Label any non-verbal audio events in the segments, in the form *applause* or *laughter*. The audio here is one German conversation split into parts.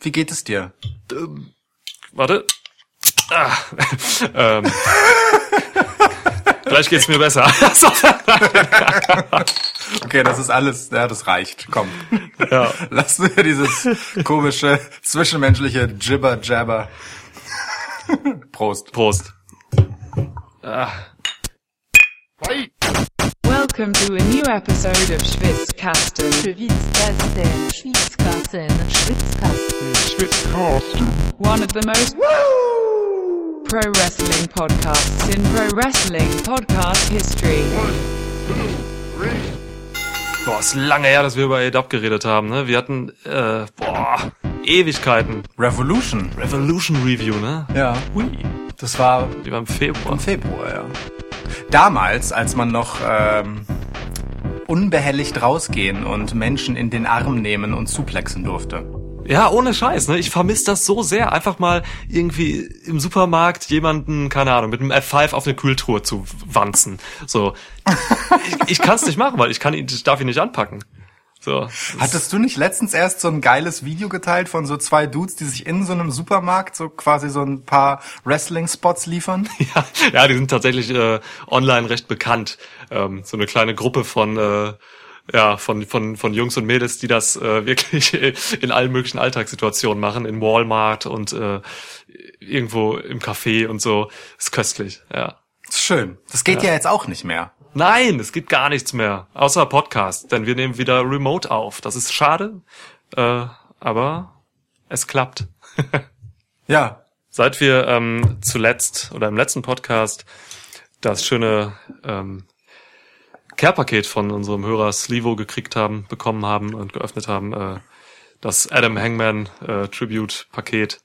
Wie geht es dir? Ähm, warte. Ah, *laughs* ähm. *laughs* Gleich geht's mir besser. *laughs* okay, das ist alles. Ja, das reicht. Komm. Ja. Lass mir dieses komische zwischenmenschliche Jibber Jabber. Prost. Prost. Ah. Welcome to a new episode of Schwitzkasten. Schwitzkasten, Schwitzkasten, Schwitzkasten, Schwitzkasten. One of the most pro wrestling podcasts in pro wrestling podcast history. Boah, ist lange her, dass wir über AEW geredet haben, ne? Wir hatten, äh, boah, Ewigkeiten. Revolution. Revolution Review, ne? Ja. Hui. Das war Die war im Februar. im Februar, ja. Damals, als man noch ähm, unbehelligt rausgehen und Menschen in den Arm nehmen und suplexen durfte. Ja, ohne Scheiß, ne? Ich vermisse das so sehr, einfach mal irgendwie im Supermarkt jemanden, keine Ahnung, mit einem F5 auf eine Kühltruhe zu wanzen. So. ich ich kann es nicht machen, weil ich kann ihn, ich darf ihn nicht anpacken. So. Hattest du nicht letztens erst so ein geiles Video geteilt von so zwei Dudes, die sich in so einem Supermarkt so quasi so ein paar Wrestling-Spots liefern? *laughs* Ja, ja, die sind tatsächlich äh, online recht bekannt. Ähm, so eine kleine Gruppe von äh, ja von von von Jungs und Mädels, die das äh, *laughs* wirklich in allen möglichen Alltagssituationen machen, in Walmart und äh, irgendwo im Café und so. Ist köstlich, ja. Ist schön. Das geht ja. jetzt auch nicht mehr. Nein, es gibt gar nichts mehr, außer Podcast, denn wir nehmen wieder Remote auf. Das ist schade, äh, aber es klappt. *laughs* Ja. Seit wir ähm, zuletzt oder im letzten Podcast das schöne ähm, Care-Paket von unserem Hörer Slivo gekriegt haben, bekommen haben und geöffnet haben, äh, das Adam Hangman äh, Tribute-Paket,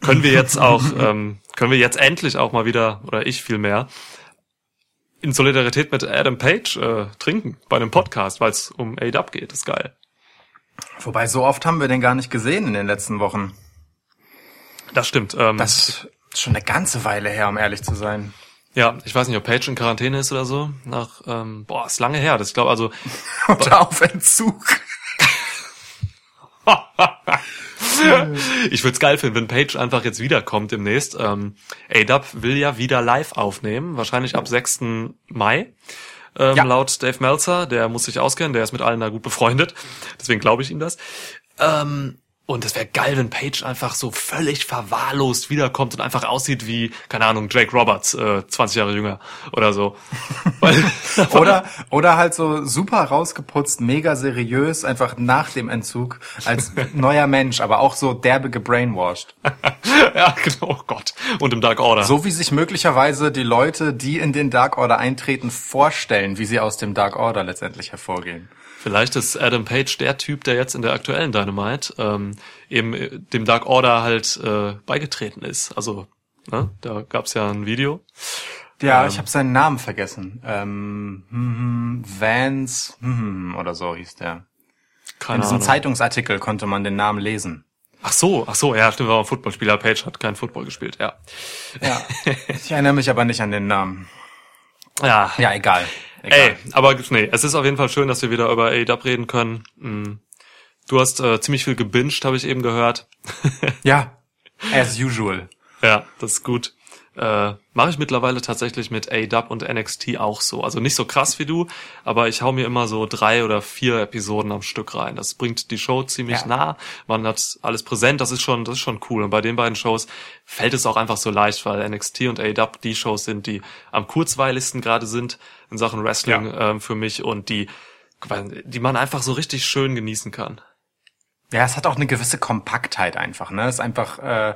können wir jetzt auch, *laughs* ähm, können wir jetzt endlich auch mal wieder, oder ich vielmehr, in Solidarität mit Adam Page äh, trinken bei einem Podcast, weil es um A-Dub geht. ist geil. Wobei, so oft haben wir den gar nicht gesehen in den letzten Wochen. Das stimmt. Ähm, Das ist schon eine ganze Weile her, um ehrlich zu sein. ja, ich weiß nicht, ob Page in Quarantäne ist oder so. Nach, ähm, boah, ist lange her. Das glaube also. Oder auf Entzug. Ich würde es geil finden, wenn Page einfach jetzt wiederkommt demnächst. Ähm, A-Dub will ja wieder live aufnehmen, wahrscheinlich ab 6. Mai. Ähm, Ja. Laut Dave Meltzer, der muss sich auskennen, der ist mit allen da gut befreundet. Deswegen glaube ich ihm das. Ähm, und es wäre geil, wenn Page einfach so völlig verwahrlost wiederkommt und einfach aussieht wie, keine Ahnung, Jake Roberts, äh, 20 Jahre jünger oder so. *laughs* *laughs* Oder, oder halt so super rausgeputzt, mega seriös, einfach nach dem Entzug als *laughs* neuer Mensch, aber auch so derbe gebrainwashed. ja, genau, oh Gott. Und im Dark Order. So wie sich möglicherweise die Leute, die in den Dark Order eintreten, vorstellen, wie sie aus dem Dark Order letztendlich hervorgehen. Vielleicht ist Adam Page der Typ, der jetzt in der aktuellen Dynamite ähm, eben äh, dem Dark Order halt äh, beigetreten ist. Also, ne, da gab's ja ein Video. Ja, Ähm. ich habe seinen Namen vergessen. Ähm, hm, hm, Vance hm, oder so hieß der. In Keine diesem Ahnung. Zeitungsartikel konnte man den Namen lesen. Ach so, ach so, ja, stimmt, war ein Footballspieler. Page hat kein Football gespielt, ja. Ja. *laughs* ich erinnere mich aber nicht an den Namen. Ja, Ja, egal. Egal. ey, aber nee, es ist auf jeden Fall schön, dass wir wieder über AEW reden können. Mm. Du hast äh, ziemlich viel gebinged, habe ich eben gehört. *laughs* Ja, as usual. Ja, das ist gut. Äh, Mache ich mittlerweile tatsächlich mit A-Dub und NXT auch so. Also nicht so krass wie du, aber ich hau mir immer so drei oder vier Episoden am Stück rein. Das bringt die Show ziemlich Ja. nah. Man hat alles präsent. Das ist schon, das ist schon cool. Und bei den beiden Shows fällt es auch einfach so leicht, weil NXT und A-Dub die Shows sind, die am kurzweiligsten gerade sind in Sachen Wrestling ähm, für mich und die, die man einfach so richtig schön genießen kann. Ja, es hat auch eine gewisse Kompaktheit einfach. Ne, es ist einfach äh,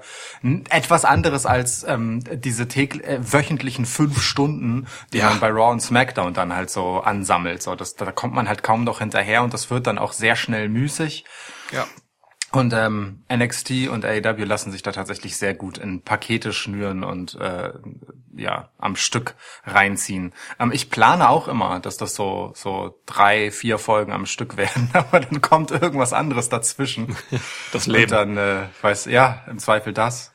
etwas anderes als ähm, diese äh, wöchentlichen fünf Stunden, die Ja. man bei Raw und SmackDown dann halt so ansammelt. So, das, da kommt man halt kaum noch hinterher und das wird dann auch sehr schnell müßig. Ja. Und ähm, NXT und AEW lassen sich da tatsächlich sehr gut in Pakete schnüren und äh, ja am Stück reinziehen. Ähm, ich plane auch immer, dass das so so drei, vier Folgen am Stück *laughs* werden, aber dann kommt irgendwas anderes dazwischen. *laughs* Das Und Leben. dann, äh, weiß ja, im Zweifel das.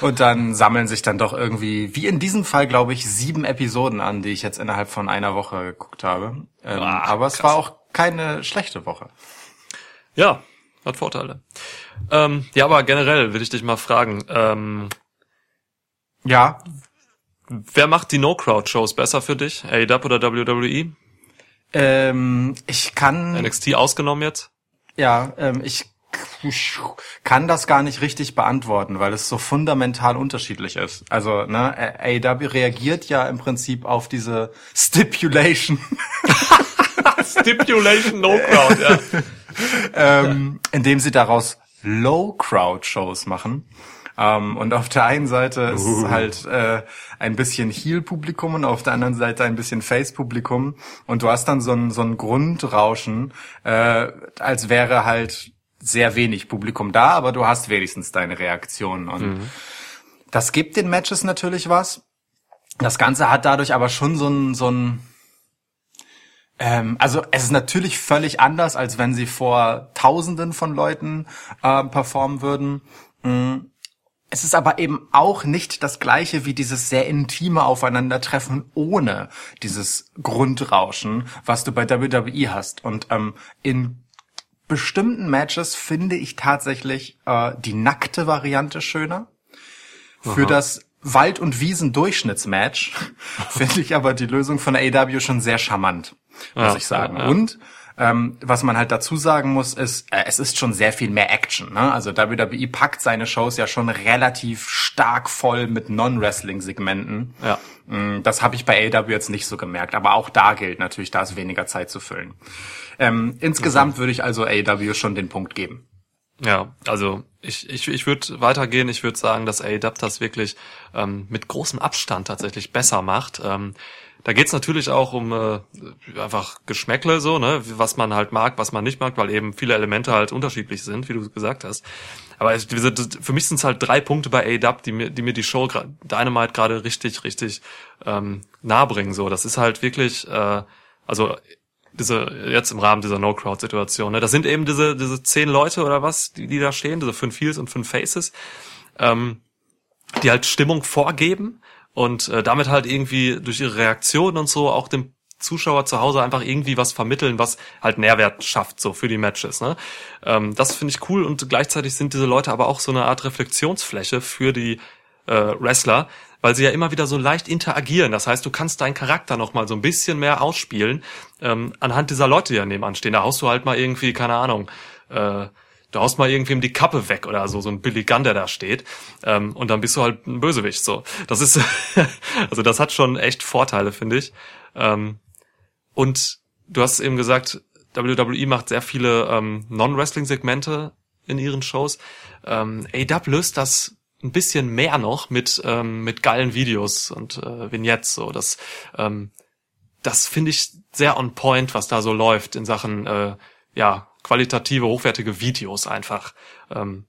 Und dann sammeln sich dann doch irgendwie, wie in diesem Fall, glaube ich, sieben Episoden an, die ich jetzt innerhalb von einer Woche geguckt habe. Ähm, Ah, aber es krass. war auch keine schlechte Woche. Ja, hat Vorteile. Ähm, ja, aber generell will ich dich mal fragen, ähm, Ja, wer macht die No-Crowd-Shows besser für dich? AEW oder WWE? ähm, ich kann, NXT ausgenommen jetzt? ja, ähm, ich kann das gar nicht richtig beantworten, weil es so fundamental unterschiedlich ist. Also, ne, AEW reagiert ja im Prinzip auf diese Stipulation, *laughs* Stipulation No-Crowd, ja. *laughs* ähm, indem sie daraus Low-Crowd-Shows machen. Ähm, und auf der einen Seite ist es halt äh, ein bisschen Heel-Publikum und auf der anderen Seite ein bisschen Face-Publikum. Und du hast dann so ein, so ein Grundrauschen, äh, als wäre halt sehr wenig Publikum da, aber du hast wenigstens deine Reaktion. Und das gibt den Matches natürlich was. Das Ganze hat dadurch aber schon so ein, so ein ähm, also es ist natürlich völlig anders, als wenn sie vor Tausenden von Leuten äh, performen würden. Mm. Es ist aber eben auch nicht das gleiche wie dieses sehr intime Aufeinandertreffen ohne dieses Grundrauschen, was du bei WWE hast. Und ähm, in bestimmten Matches finde ich tatsächlich äh, die nackte Variante schöner. Für das Wald- und Wiesen-Durchschnittsmatch *laughs* finde ich aber die Lösung von AEW schon sehr charmant, muss Ja, ich sagen. ja. Und ähm, was man halt dazu sagen muss, ist, äh, es ist schon sehr viel mehr Action. Ne? Also WWE packt seine Shows ja schon relativ stark voll mit Non-Wrestling-Segmenten. Ja. Mm, Das habe ich bei AEW jetzt nicht so gemerkt, aber auch da gilt natürlich, da ist weniger Zeit zu füllen. Ähm, insgesamt würde ich also AEW schon den Punkt geben. Ja, also ich, ich, ich würde weitergehen. Ich würde sagen, dass AEW das wirklich ähm, mit großem Abstand tatsächlich besser macht. Ähm, da geht's natürlich auch um äh, einfach Geschmäckle, so, ne, was man halt mag, was man nicht mag, weil eben viele Elemente halt unterschiedlich sind, wie du gesagt hast. Aber es, für mich sind es halt drei Punkte bei AEW, die mir, die mir die Show Dynamite gerade richtig, richtig ähm, nahe bringen. So, das ist halt wirklich, äh, also diese jetzt im Rahmen dieser No-Crowd-Situation. Ne? Das sind eben diese diese zehn Leute oder was, die, die da stehen, diese fünf Heels und fünf Faces, ähm, die halt Stimmung vorgeben und äh, damit halt irgendwie durch ihre Reaktion und so auch dem Zuschauer zu Hause einfach irgendwie was vermitteln, was halt Nährwert schafft so für die Matches. Ne? Ähm, das finde ich cool und gleichzeitig sind diese Leute aber auch so eine Art Reflexionsfläche für die äh, Wrestler, weil sie ja immer wieder so leicht interagieren. Das heißt, du kannst deinen Charakter noch mal so ein bisschen mehr ausspielen ähm, anhand dieser Leute, die daneben anstehen. Da haust du halt mal irgendwie, keine Ahnung, äh, du haust mal irgendwem die Kappe weg oder so, so ein Billy Gunn, der da steht. Ähm, und dann bist du halt ein Bösewicht. So, das ist, *laughs* also das hat schon echt Vorteile, finde ich. Ähm, und du hast eben gesagt, WWE macht sehr viele ähm, Non-Wrestling-Segmente in ihren Shows. Ähm, AW löst das ein bisschen mehr noch mit ähm, mit geilen Videos und äh, Vignettes so das ähm, das finde ich sehr on point was da so läuft in Sachen äh, ja qualitative hochwertige Videos einfach. Ähm,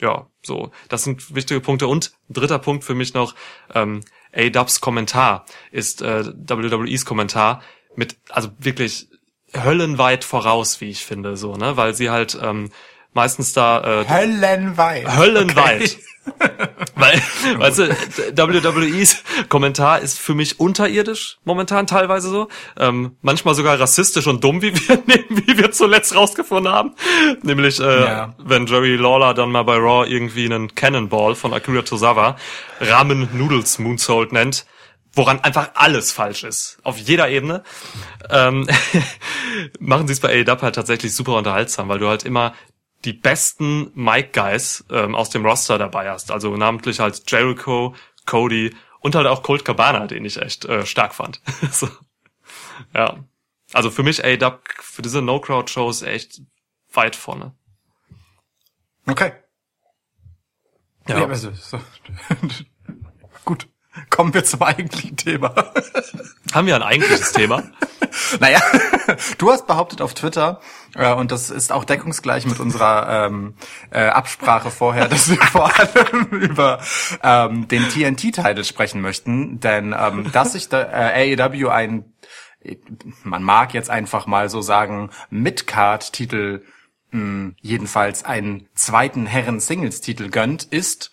ja so. Das sind wichtige Punkte. Und dritter Punkt für mich noch ähm, A-Dubs Kommentar ist äh, WWEs Kommentar mit also wirklich höllenweit voraus wie ich finde so ne? Weil sie halt ähm, meistens da äh, Höllenweit. höllenweit. Weil, weißt du, WWEs Kommentar ist für mich unterirdisch momentan teilweise so. Ähm, manchmal sogar rassistisch und dumm, wie wir, *laughs* wie wir zuletzt rausgefunden haben. Nämlich, äh, Ja. wenn Jerry Lawler dann mal bei Raw irgendwie einen Cannonball von Akira Tozawa Ramen Noodles Moonsault nennt, woran einfach alles falsch ist. Auf jeder Ebene. Ähm, *laughs* machen sie es bei AEW halt tatsächlich super unterhaltsam, weil du halt immer die besten Mike-Guys ähm, aus dem Roster dabei hast. Also namentlich halt Jericho, Cody und halt auch Colt Cabana, den ich echt äh, stark fand. *laughs* so. Ja. Also für mich AEW für diese No-Crowd-Shows echt weit vorne. Okay. Ja. also, so. *laughs* Gut. Kommen wir zum eigentlichen Thema. Haben wir ein eigentliches Thema? *laughs* Naja, du hast behauptet auf Twitter, äh, und das ist auch deckungsgleich mit unserer ähm, äh, Absprache vorher, dass wir vor allem *laughs* über ähm, den TNT-Titel sprechen möchten, denn ähm, dass sich der äh, AEW ein, man mag jetzt einfach mal so sagen, Midcard-Titel mh, jedenfalls einen zweiten Herren-Singles-Titel gönnt, ist,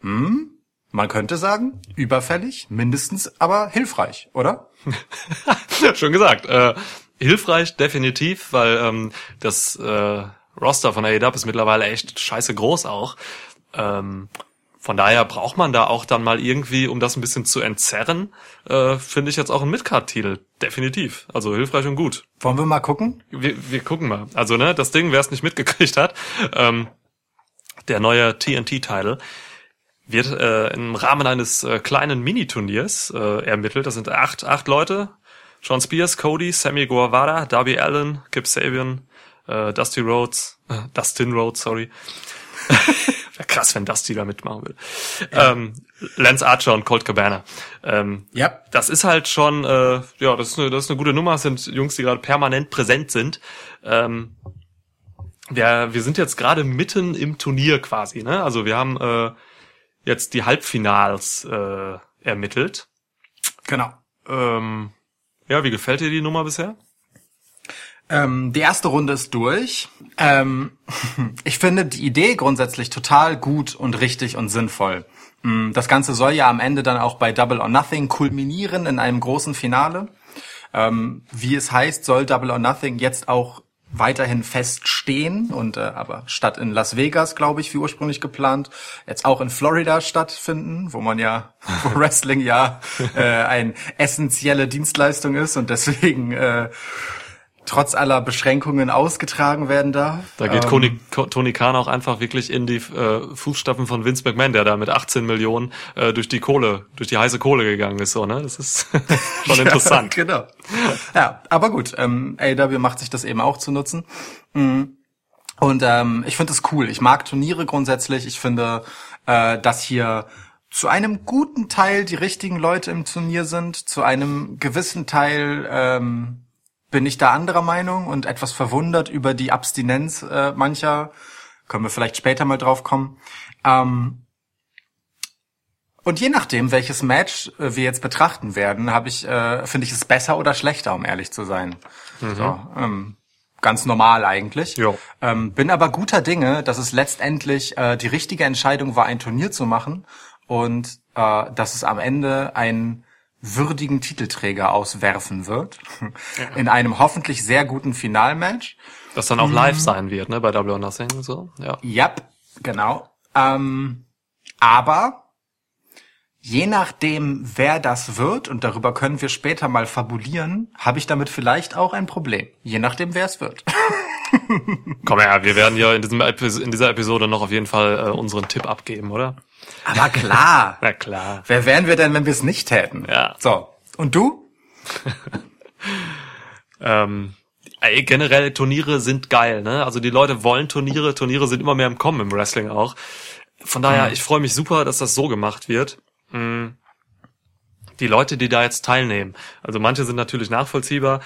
hm, man könnte sagen, überfällig, mindestens aber hilfreich, oder? *laughs* Schon gesagt. Äh, hilfreich definitiv, weil ähm, das äh, Roster von AEW ist mittlerweile echt scheiße groß auch. Ähm, von daher braucht man da auch dann mal irgendwie, um das ein bisschen zu entzerren, äh, finde ich jetzt auch einen Midcard-Titel. Definitiv. Also hilfreich und gut. Wollen wir mal gucken? Wir, wir gucken mal. Also, ne, das Ding, wer es nicht mitgekriegt hat, ähm, der neue TNT-Title wird äh, im Rahmen eines äh, kleinen Mini-Turniers äh, ermittelt. Das sind acht, acht Leute. Sean Spears, Cody, Sammy Guevara, Darby Allen, Kip Sabian, äh, Dusty Rhodes, äh, Dustin Rhodes, sorry. *laughs* Wäre krass, wenn Dusty da mitmachen will. Ähm, Lance Archer und Colt Cabana. Ähm, Ja. das ist halt schon, äh, ja, das ist, eine, das ist eine gute Nummer. Das sind Jungs, die gerade permanent präsent sind. Ähm, wir, wir sind jetzt gerade mitten im Turnier quasi, ne? Also wir haben äh, jetzt die Halbfinals äh, ermittelt. Genau. Ähm, ja, wie gefällt dir die Nummer bisher? Ähm, die erste Runde ist durch. Ähm, *laughs* ich finde die Idee grundsätzlich total gut und richtig und sinnvoll. Mm, Das Ganze soll ja am Ende dann auch bei Double or Nothing kulminieren in einem großen Finale. Ähm, wie es heißt, soll Double or Nothing jetzt auch weiterhin feststehen und äh, aber statt in Las Vegas, glaube ich, wie ursprünglich geplant, jetzt auch in Florida stattfinden, wo man ja, *laughs* wo Wrestling ja äh, eine essentielle Dienstleistung ist und deswegen äh, trotz aller Beschränkungen ausgetragen werden darf. Da geht Ähm, Tony, Khan auch einfach wirklich in die äh, Fußstapfen von Vince McMahon, der da mit 18 Millionen äh, durch die Kohle, durch die heiße Kohle gegangen ist. So, ne? Das ist *laughs* schon *laughs* interessant. Ja, genau. Ja, aber gut, ähm, AEW macht sich das eben auch zu nutzen. Mhm. Und ähm, ich finde es cool. Ich mag Turniere grundsätzlich. Ich finde, äh, dass hier zu einem guten Teil die richtigen Leute im Turnier sind. Zu einem gewissen Teil ähm, bin ich da anderer Meinung und etwas verwundert über die Abstinenz äh, mancher. Können wir vielleicht später mal drauf kommen. Ähm, und je nachdem, welches Match äh, wir jetzt betrachten werden, habe ich, äh, finde ich es besser oder schlechter, um ehrlich zu sein. So, ähm, ganz normal eigentlich. Jo. Ähm, bin aber guter Dinge, dass es letztendlich äh, die richtige Entscheidung war, ein Turnier zu machen und äh, dass es am Ende einen würdigen Titelträger auswerfen wird *laughs* in einem hoffentlich sehr guten Finalmatch. Das dann auch live sein wird, ne, bei Double or Nothing. So, ja. Yep, genau. Ähm, aber je nachdem, wer das wird, und darüber können wir später mal fabulieren, habe ich damit vielleicht auch ein Problem. Je nachdem, wer es wird. *laughs* *laughs* Komm her, wir werden ja in, diesem Epis in dieser Episode noch auf jeden Fall äh, unseren Tipp abgeben, oder? Aber klar. *laughs* Na klar. wer wären wir denn, wenn wir es nicht täten? Ja. So. Und du? *laughs* Ähm, ey, generell Turniere sind geil, ne? Also die Leute wollen Turniere, Turniere sind immer mehr im Kommen im Wrestling auch. Von daher, ich freue mich super, dass das so gemacht wird. Mm. Die Leute, die da jetzt teilnehmen, also manche sind natürlich nachvollziehbar.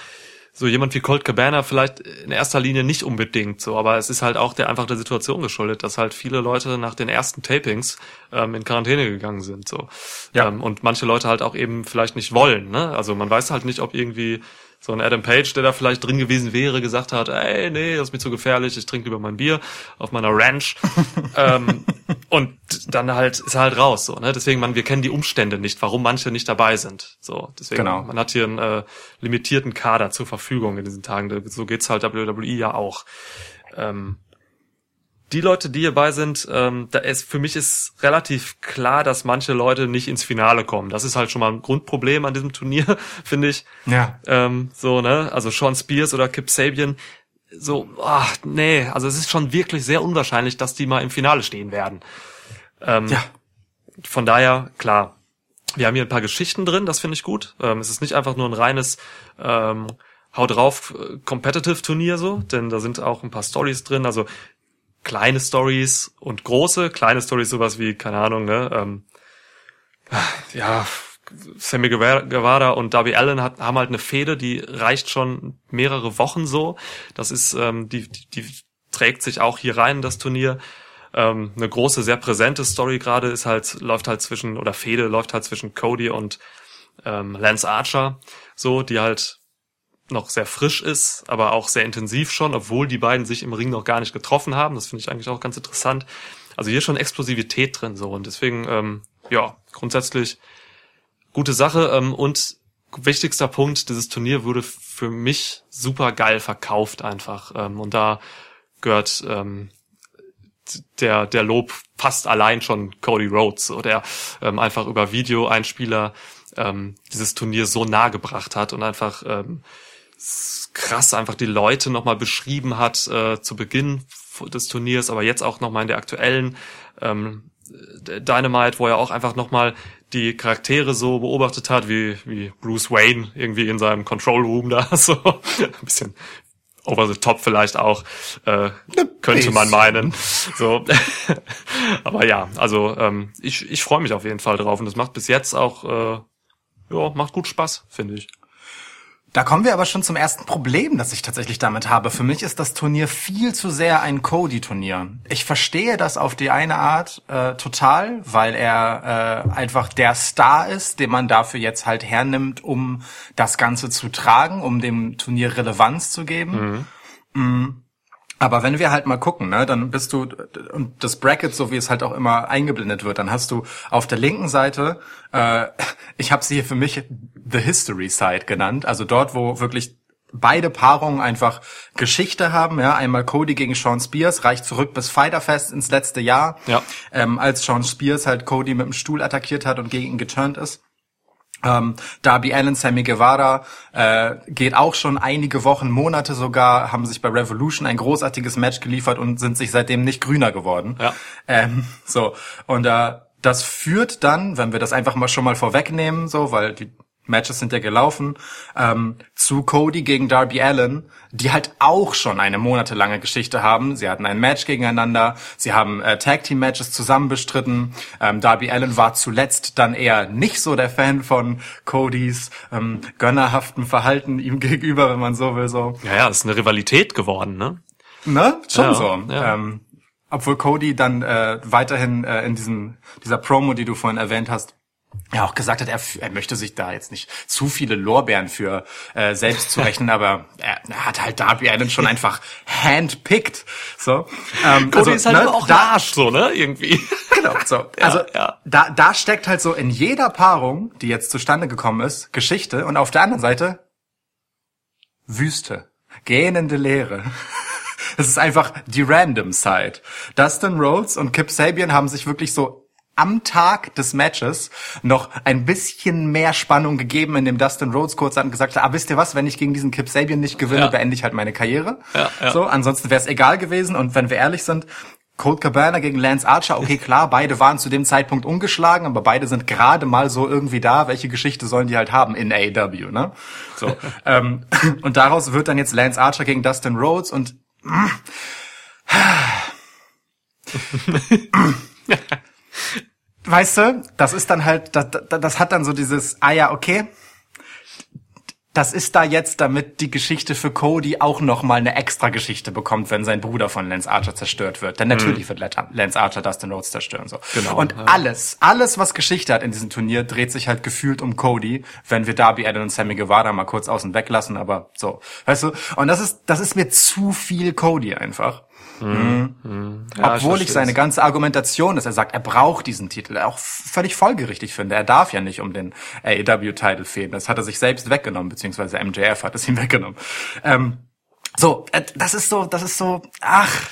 So jemand wie Colt Cabana vielleicht in erster Linie nicht unbedingt so, aber es ist halt auch der einfach der Situation geschuldet, dass halt viele Leute nach den ersten Tapings ähm, in Quarantäne gegangen sind so. Ja. Ähm, und manche Leute halt auch eben vielleicht nicht wollen, ne? Also man weiß halt nicht, ob irgendwie so ein Adam Page, der da vielleicht drin gewesen wäre, gesagt hat, ey, nee, das ist mir zu gefährlich, ich trinke lieber mein Bier auf meiner Ranch. *laughs* ähm, und dann halt ist er halt raus, so, ne? Deswegen, man, wir kennen die Umstände nicht, warum manche nicht dabei sind. So, deswegen, Genau. man hat hier einen äh, limitierten Kader zur Verfügung in diesen Tagen. So geht's halt WWE ja auch. Ähm, die Leute, die hierbei sind, ähm, da ist für mich ist relativ klar, dass manche Leute nicht ins Finale kommen. Das ist halt schon mal ein Grundproblem an diesem Turnier, *laughs* finde ich. Ja. Ähm, so, ne? Also Sean Spears oder Kip Sabian, so, ach, nee, also es ist schon wirklich sehr unwahrscheinlich, dass die mal im Finale stehen werden. Ähm, Ja. Von daher, klar, wir haben hier ein paar Geschichten drin, das finde ich gut. Ähm, es ist nicht einfach nur ein reines ähm, Hau drauf äh, Competitive Turnier so, denn da sind auch ein paar Stories drin, also kleine Stories und große, kleine Stories sowas wie, keine Ahnung, ne, ähm, ja, Sammy Guevara und Darby Allen hat, haben halt eine Fehde, die reicht schon mehrere Wochen so. Das ist, ähm, die, die, die trägt sich auch hier rein, das Turnier. Ähm, eine große, sehr präsente Story gerade ist halt, läuft halt zwischen, oder Fehde läuft halt zwischen Cody und ähm, Lance Archer, so, die halt noch sehr frisch ist, aber auch sehr intensiv schon, obwohl die beiden sich im Ring noch gar nicht getroffen haben. Das finde ich eigentlich auch ganz interessant. Also hier schon Explosivität drin so und deswegen, ähm, ja, grundsätzlich gute Sache. Ähm, und wichtigster Punkt, dieses Turnier wurde für mich super geil verkauft einfach. Ähm, und da gehört ähm, der, der Lob fast allein schon Cody Rhodes, so, der ähm, einfach über Videoeinspieler ähm, dieses Turnier so nah gebracht hat und einfach ähm, krass einfach die Leute nochmal beschrieben hat äh, zu Beginn des Turniers, aber jetzt auch nochmal in der aktuellen ähm, Dynamite, wo er auch einfach nochmal die Charaktere so beobachtet hat, wie, wie Bruce Wayne irgendwie in seinem Control Room da, *laughs* so ein bisschen over the top vielleicht auch, äh, könnte man meinen. So. *laughs* Aber ja, also ähm, ich, ich freue mich auf jeden Fall drauf und das macht bis jetzt auch, äh, ja, macht gut Spaß, finde ich. Da kommen wir aber schon zum ersten Problem, das ich tatsächlich damit habe. Für mich ist das Turnier viel zu sehr ein Cody-Turnier. Ich verstehe das auf die eine Art äh, total, weil er äh, einfach der Star ist, den man dafür jetzt halt hernimmt, um das Ganze zu tragen, um dem Turnier Relevanz zu geben. Mm. Aber wenn wir halt mal gucken, ne, dann bist du und das Bracket, so wie es halt auch immer eingeblendet wird, dann hast du auf der linken Seite, äh, *laughs* ich habe sie hier für mich the History Side genannt, also dort, wo wirklich beide Paarungen einfach Geschichte haben, ja, einmal Cody gegen Sean Spears, reicht zurück bis Fighterfest ins letzte Jahr, Ja. ähm, als Sean Spears halt Cody mit dem Stuhl attackiert hat und gegen ihn geturnt ist. Ähm, Darby Allen, Sammy Guevara äh, geht auch schon einige Wochen, Monate sogar, haben sich bei Revolution ein großartiges Match geliefert und sind sich seitdem nicht grüner geworden. Ja. Ähm, so und äh, das führt dann, wenn wir das einfach mal schon mal vorwegnehmen, so, weil die Matches sind ja gelaufen, ähm, zu Cody gegen Darby Allen, die halt auch schon eine monatelange Geschichte haben. Sie hatten ein Match gegeneinander, sie haben äh, Tag Team Matches zusammen bestritten. Ähm, Darby Allen war zuletzt dann eher nicht so der Fan von Codys ähm, gönnerhaften Verhalten ihm *laughs* gegenüber, wenn man so will, so. Ja, ja, ist eine Rivalität geworden, ne? Ne? Schon Ja, so. ja. Ähm, obwohl Cody dann äh, weiterhin äh, in diesem dieser Promo, die du vorhin erwähnt hast, ja auch gesagt hat, er, er möchte sich da jetzt nicht zu viele Lorbeeren für äh, selbst zurechnen, *laughs* aber er, er hat halt Darby Allen schon einfach handpicked. So. Ähm, Cody ist halt ne, auch da, Arsch, so, ne? Irgendwie. *laughs* Genau, so. *laughs* Also ja. Da, da steckt halt so in jeder Paarung, die jetzt zustande gekommen ist, Geschichte und auf der anderen Seite Wüste, gähnende Leere. Es ist einfach die Random Side. Dustin Rhodes und Kip Sabian haben sich wirklich so am Tag des Matches noch ein bisschen mehr Spannung gegeben, in dem Dustin Rhodes kurz dann gesagt hat, ah, wisst ihr was, wenn ich gegen diesen Kip Sabian nicht gewinne, Ja. beende ich halt meine Karriere. Ja, ja. So, ansonsten wäre es egal gewesen. Und wenn wir ehrlich sind, Colt Cabana gegen Lance Archer, okay, klar, beide waren zu dem Zeitpunkt ungeschlagen, aber beide sind gerade mal so irgendwie da. Welche Geschichte sollen die halt haben in AEW, ne? So. *laughs* ähm, und daraus wird dann jetzt Lance Archer gegen Dustin Rhodes und *laughs* *laughs* weißt du, das ist dann halt, das, das hat dann so dieses, ah ja, okay, das ist da jetzt, damit die Geschichte für Cody auch noch mal eine extra Geschichte bekommt, wenn sein Bruder von Lance Archer zerstört wird. Denn natürlich wird Lance Archer Dustin Rhodes zerstören. So. Genau, Und ja. alles, alles, was Geschichte hat in diesem Turnier, dreht sich halt gefühlt um Cody, wenn wir Darby Allin und Sammy Guevara mal kurz außen weglassen, aber so. Weißt du? Und das ist, das ist mir zu viel Cody einfach. Ja, Obwohl ich, versteh's. seine ganze Argumentation, dass er sagt, er braucht diesen Titel, auch völlig folgerichtig finde. Er darf ja nicht um den AEW-Titel fehlen. Das hat er sich selbst weggenommen, beziehungsweise MJF hat es ihm *laughs* weggenommen. Ähm, so, äh, das ist so, das ist so, ach,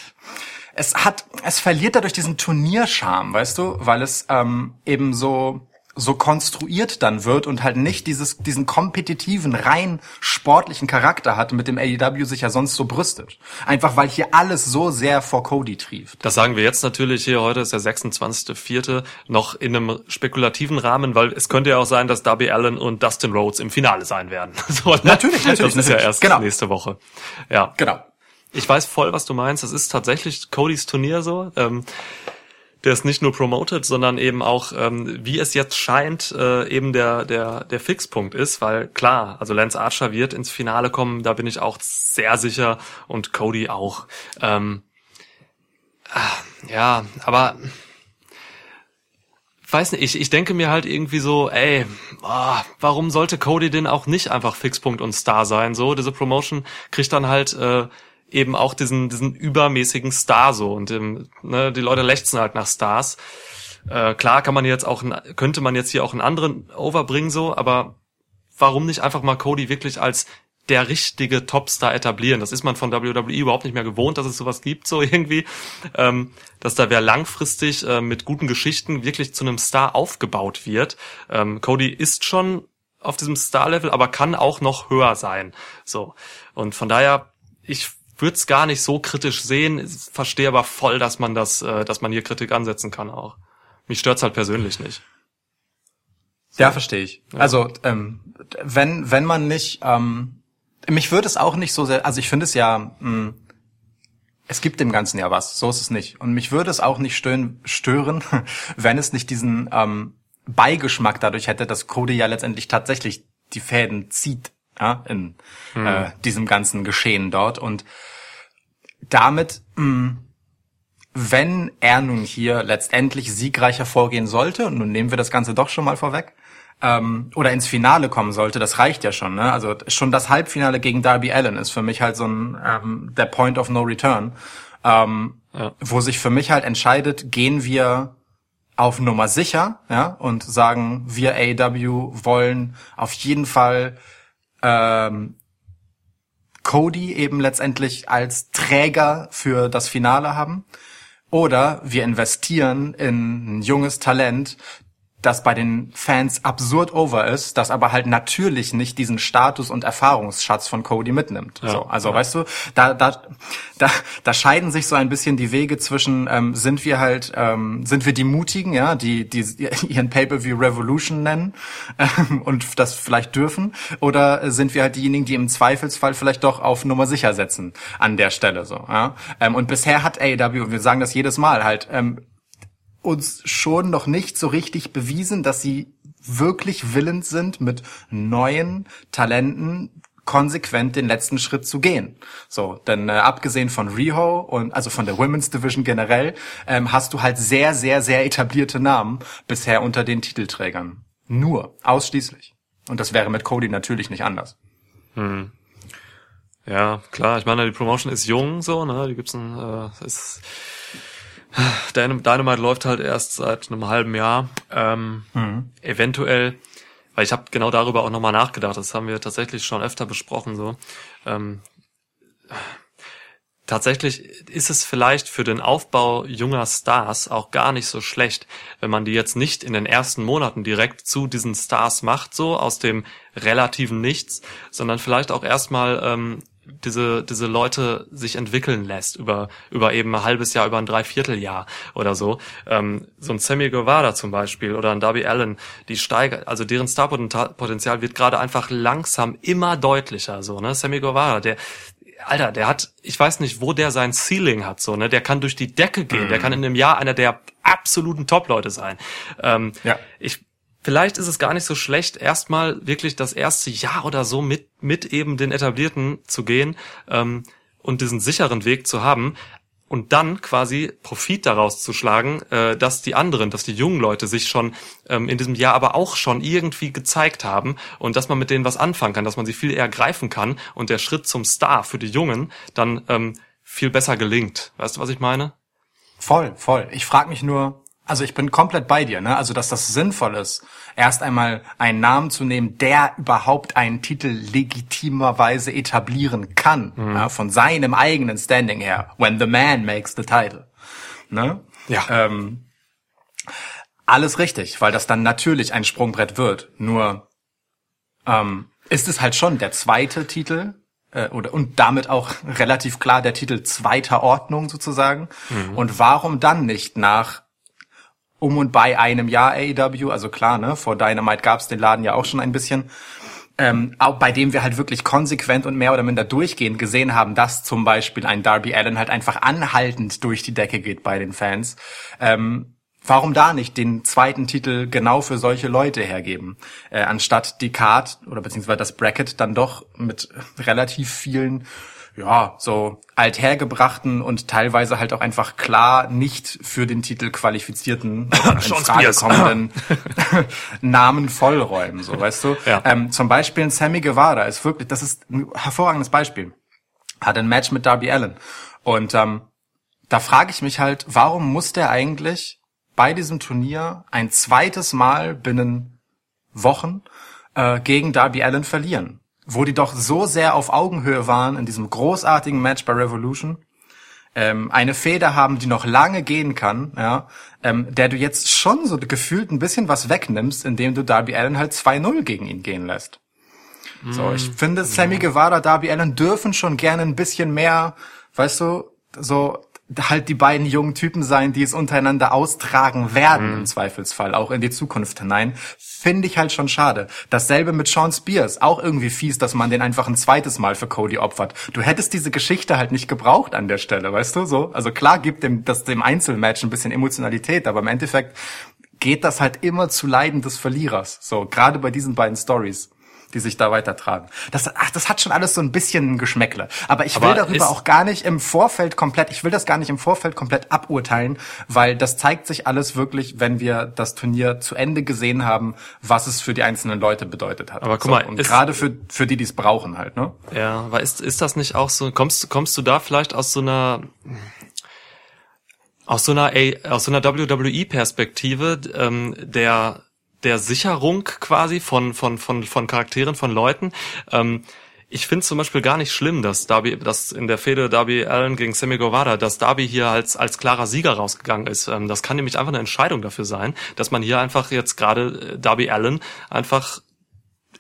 es hat, es verliert dadurch diesen Turnierscham, weißt du, weil es ähm, eben so so konstruiert dann wird und halt nicht dieses diesen kompetitiven rein sportlichen Charakter hat, mit dem AEW sich ja sonst so brüstet. Einfach weil hier alles so sehr vor Cody trieft. Das sagen wir jetzt natürlich hier, heute ist der 26.04. noch in einem spekulativen Rahmen, weil es könnte ja auch sein, dass Darby Allen und Dustin Rhodes im Finale sein werden. *laughs* So, ne? Natürlich, natürlich, Das ist ja natürlich. erst Genau. nächste Woche. Ja. Genau. Ich weiß voll, was du meinst. Das ist tatsächlich Codys Turnier so. Ähm, der ist nicht nur promoted, sondern eben auch, ähm, wie es jetzt scheint, äh, eben der, der, der Fixpunkt ist, weil klar, also Lance Archer wird ins Finale kommen, da bin ich auch sehr sicher und Cody auch. Ähm, ah, ja, aber weiß nicht, ich, ich denke mir halt irgendwie so, ey, ah, warum sollte Cody denn auch nicht einfach Fixpunkt und Star sein? So, diese Promotion kriegt dann halt äh, eben auch diesen, diesen übermäßigen Star so und ähm, ne, die Leute lechzen halt nach Stars. Äh, klar kann man jetzt auch, könnte man jetzt hier auch einen anderen overbringen so, aber warum nicht einfach mal Cody wirklich als der richtige Topstar etablieren. Das ist man von WWE überhaupt nicht mehr gewohnt, dass es sowas gibt, so *laughs* irgendwie. Ähm, dass da wer langfristig äh, mit guten Geschichten wirklich zu einem Star aufgebaut wird. Ähm, Cody ist schon auf diesem Star-Level, aber kann auch noch höher sein. So. Und von daher, ich würde es gar nicht so kritisch sehen, verstehe aber voll, dass man das, äh, dass man hier Kritik ansetzen kann auch. Mich stört's halt persönlich nicht. Ja, verstehe ich. Also ähm, wenn wenn man nicht, ähm, mich würde es auch nicht so sehr, also ich finde es ja, mh, es gibt dem Ganzen ja was, so ist es nicht. Und mich würde es auch nicht stören, stören *laughs* wenn es nicht diesen ähm, Beigeschmack dadurch hätte, dass Cody ja letztendlich tatsächlich die Fäden zieht ja, in äh, diesem ganzen Geschehen dort und damit mh, wenn er nun hier letztendlich siegreicher vorgehen sollte, und nun nehmen wir das Ganze doch schon mal vorweg, ähm, oder ins Finale kommen sollte, das reicht ja schon. Ne? Also schon das Halbfinale gegen Darby Allen ist für mich halt so ein ähm, der Point of No Return, ähm, Ja. wo sich für mich halt entscheidet, gehen wir auf Nummer sicher, ja, und sagen, wir AEW wollen auf jeden Fall ähm, Cody eben letztendlich als Träger für das Finale haben. Oder wir investieren in ein junges Talent, das bei den Fans absurd over ist, das aber halt natürlich nicht diesen Status und Erfahrungsschatz von Cody mitnimmt. Ja, so, also ja. weißt du, da, da, da, da scheiden sich so ein bisschen die Wege zwischen, ähm, sind wir halt, ähm, sind wir die Mutigen, ja, die, die *laughs* ihren Pay-Per-View Revolution nennen ähm, und das vielleicht dürfen, oder sind wir halt diejenigen, die im Zweifelsfall vielleicht doch auf Nummer sicher setzen an der Stelle so. Ja? Ähm, und bisher hat AEW, und wir sagen das jedes Mal, halt ähm, uns schon noch nicht so richtig bewiesen, dass sie wirklich willens sind, mit neuen Talenten konsequent den letzten Schritt zu gehen. So, denn äh, abgesehen von Riho und also von der Women's Division generell, ähm, hast du halt sehr, sehr, sehr etablierte Namen bisher unter den Titelträgern. Nur, ausschließlich. Und das wäre mit Cody natürlich nicht anders. Ja, klar, ich meine, die Promotion ist jung, so, ne, die gibt's ein, äh, ist, Dynamite läuft halt erst seit einem halben Jahr, ähm, eventuell, weil ich habe genau darüber auch nochmal nachgedacht, das haben wir tatsächlich schon öfter besprochen, so, ähm, tatsächlich ist es vielleicht für den Aufbau junger Stars auch gar nicht so schlecht, wenn man die jetzt nicht in den ersten Monaten direkt zu diesen Stars macht, so aus dem relativen Nichts, sondern vielleicht auch erstmal ähm, diese diese Leute sich entwickeln lässt über über eben ein halbes Jahr, über ein Dreivierteljahr oder so. Ähm, so ein Sammy Guevara zum Beispiel oder ein Darby Allen, die steigern, also deren Starpotenzial wird gerade einfach langsam immer deutlicher. So ne, Sammy Guevara, der Alter, der hat, ich weiß nicht, wo der sein Ceiling hat, so, ne? Der kann durch die Decke gehen. Der kann in einem Jahr einer der absoluten Top-Leute sein. Ähm, Ja. Ich, vielleicht ist es gar nicht so schlecht, erstmal wirklich das erste Jahr oder so mit, mit eben den Etablierten zu gehen, ähm, und diesen sicheren Weg zu haben. Und dann quasi Profit daraus zu schlagen, äh, dass die anderen, dass die jungen Leute sich schon ähm, in diesem Jahr aber auch schon irgendwie gezeigt haben und dass man mit denen was anfangen kann, dass man sie viel eher greifen kann und der Schritt zum Star für die Jungen dann ähm, viel besser gelingt. Weißt du, was ich meine? Voll, voll. Ich frage mich nur, also ich bin komplett bei dir, ne? Also dass das sinnvoll ist, erst einmal einen Namen zu nehmen, der überhaupt einen Titel legitimerweise etablieren kann, ja, von seinem eigenen Standing her. When the man makes the title, ne? Ja. Ähm, alles richtig, weil das dann natürlich ein Sprungbrett wird. Nur ähm, ist es halt schon der zweite Titel äh, oder und damit auch *laughs* relativ klar der Titel zweiter Ordnung sozusagen. Und warum dann nicht nach um und bei einem Jahr AEW, also klar, ne, vor Dynamite gab's den Laden ja auch schon ein bisschen, ähm, auch bei dem wir halt wirklich konsequent und mehr oder minder durchgehend gesehen haben, dass zum Beispiel ein Darby Allen halt einfach anhaltend durch die Decke geht bei den Fans. Ähm, warum da nicht den zweiten Titel genau für solche Leute hergeben, äh, anstatt die Card oder beziehungsweise das Bracket dann doch mit relativ vielen ja, so althergebrachten und teilweise halt auch einfach klar nicht für den Titel qualifizierten *laughs* in Frage kommenden *laughs* Namen vollräumen, so weißt du. Ja. Ähm, zum Beispiel ein Sammy Guevara ist wirklich, das ist ein hervorragendes Beispiel. Hat ein Match mit Darby Allen und ähm, da frage ich mich halt, warum muss der eigentlich bei diesem Turnier ein zweites Mal binnen Wochen äh, gegen Darby Allen verlieren? Wo die doch so sehr auf Augenhöhe waren in diesem großartigen Match bei Revolution, ähm, eine Feder haben, die noch lange gehen kann, ja, ähm, der du jetzt schon so gefühlt ein bisschen was wegnimmst, indem du Darby Allen halt 2-0 gegen ihn gehen lässt. So, ich finde, Sammy Guevara, Darby Allen dürfen schon gerne ein bisschen mehr, weißt du, so halt die beiden jungen Typen sein, die es untereinander austragen werden, im Zweifelsfall, auch in die Zukunft hinein, finde ich halt schon schade. Dasselbe mit Sean Spears, auch irgendwie fies, dass man den einfach ein zweites Mal für Cody opfert. Du hättest diese Geschichte halt nicht gebraucht an der Stelle, weißt du, so? Also klar gibt dem, das dem Einzelmatch ein bisschen Emotionalität, aber im Endeffekt geht das halt immer zu Leiden des Verlierers. So, gerade bei diesen beiden Stories die sich da weitertragen. Das, ach, das hat schon alles so ein bisschen Geschmäckle. Aber ich will Aber darüber ist- auch gar nicht im Vorfeld komplett, ich will das gar nicht im Vorfeld komplett aburteilen, weil das zeigt sich alles wirklich, wenn wir das Turnier zu Ende gesehen haben, was es für die einzelnen Leute bedeutet hat. Aber guck mal, und ist- gerade für, für die, die es brauchen halt, ne? Ja, aber ist, ist das nicht auch so, kommst, kommst du da vielleicht aus so einer, aus so einer, aus so einer WWE-Perspektive, ähm, der, der Sicherung quasi von, von, von, von Charakteren, von Leuten, ähm, ich finde zum Beispiel gar nicht schlimm, dass Darby, dass in der Fehde Darby Allen gegen Sammy Guevara, dass Darby hier als, als klarer Sieger rausgegangen ist. Ähm, das kann nämlich einfach eine Entscheidung dafür sein, dass man hier einfach jetzt gerade äh, Darby Allen einfach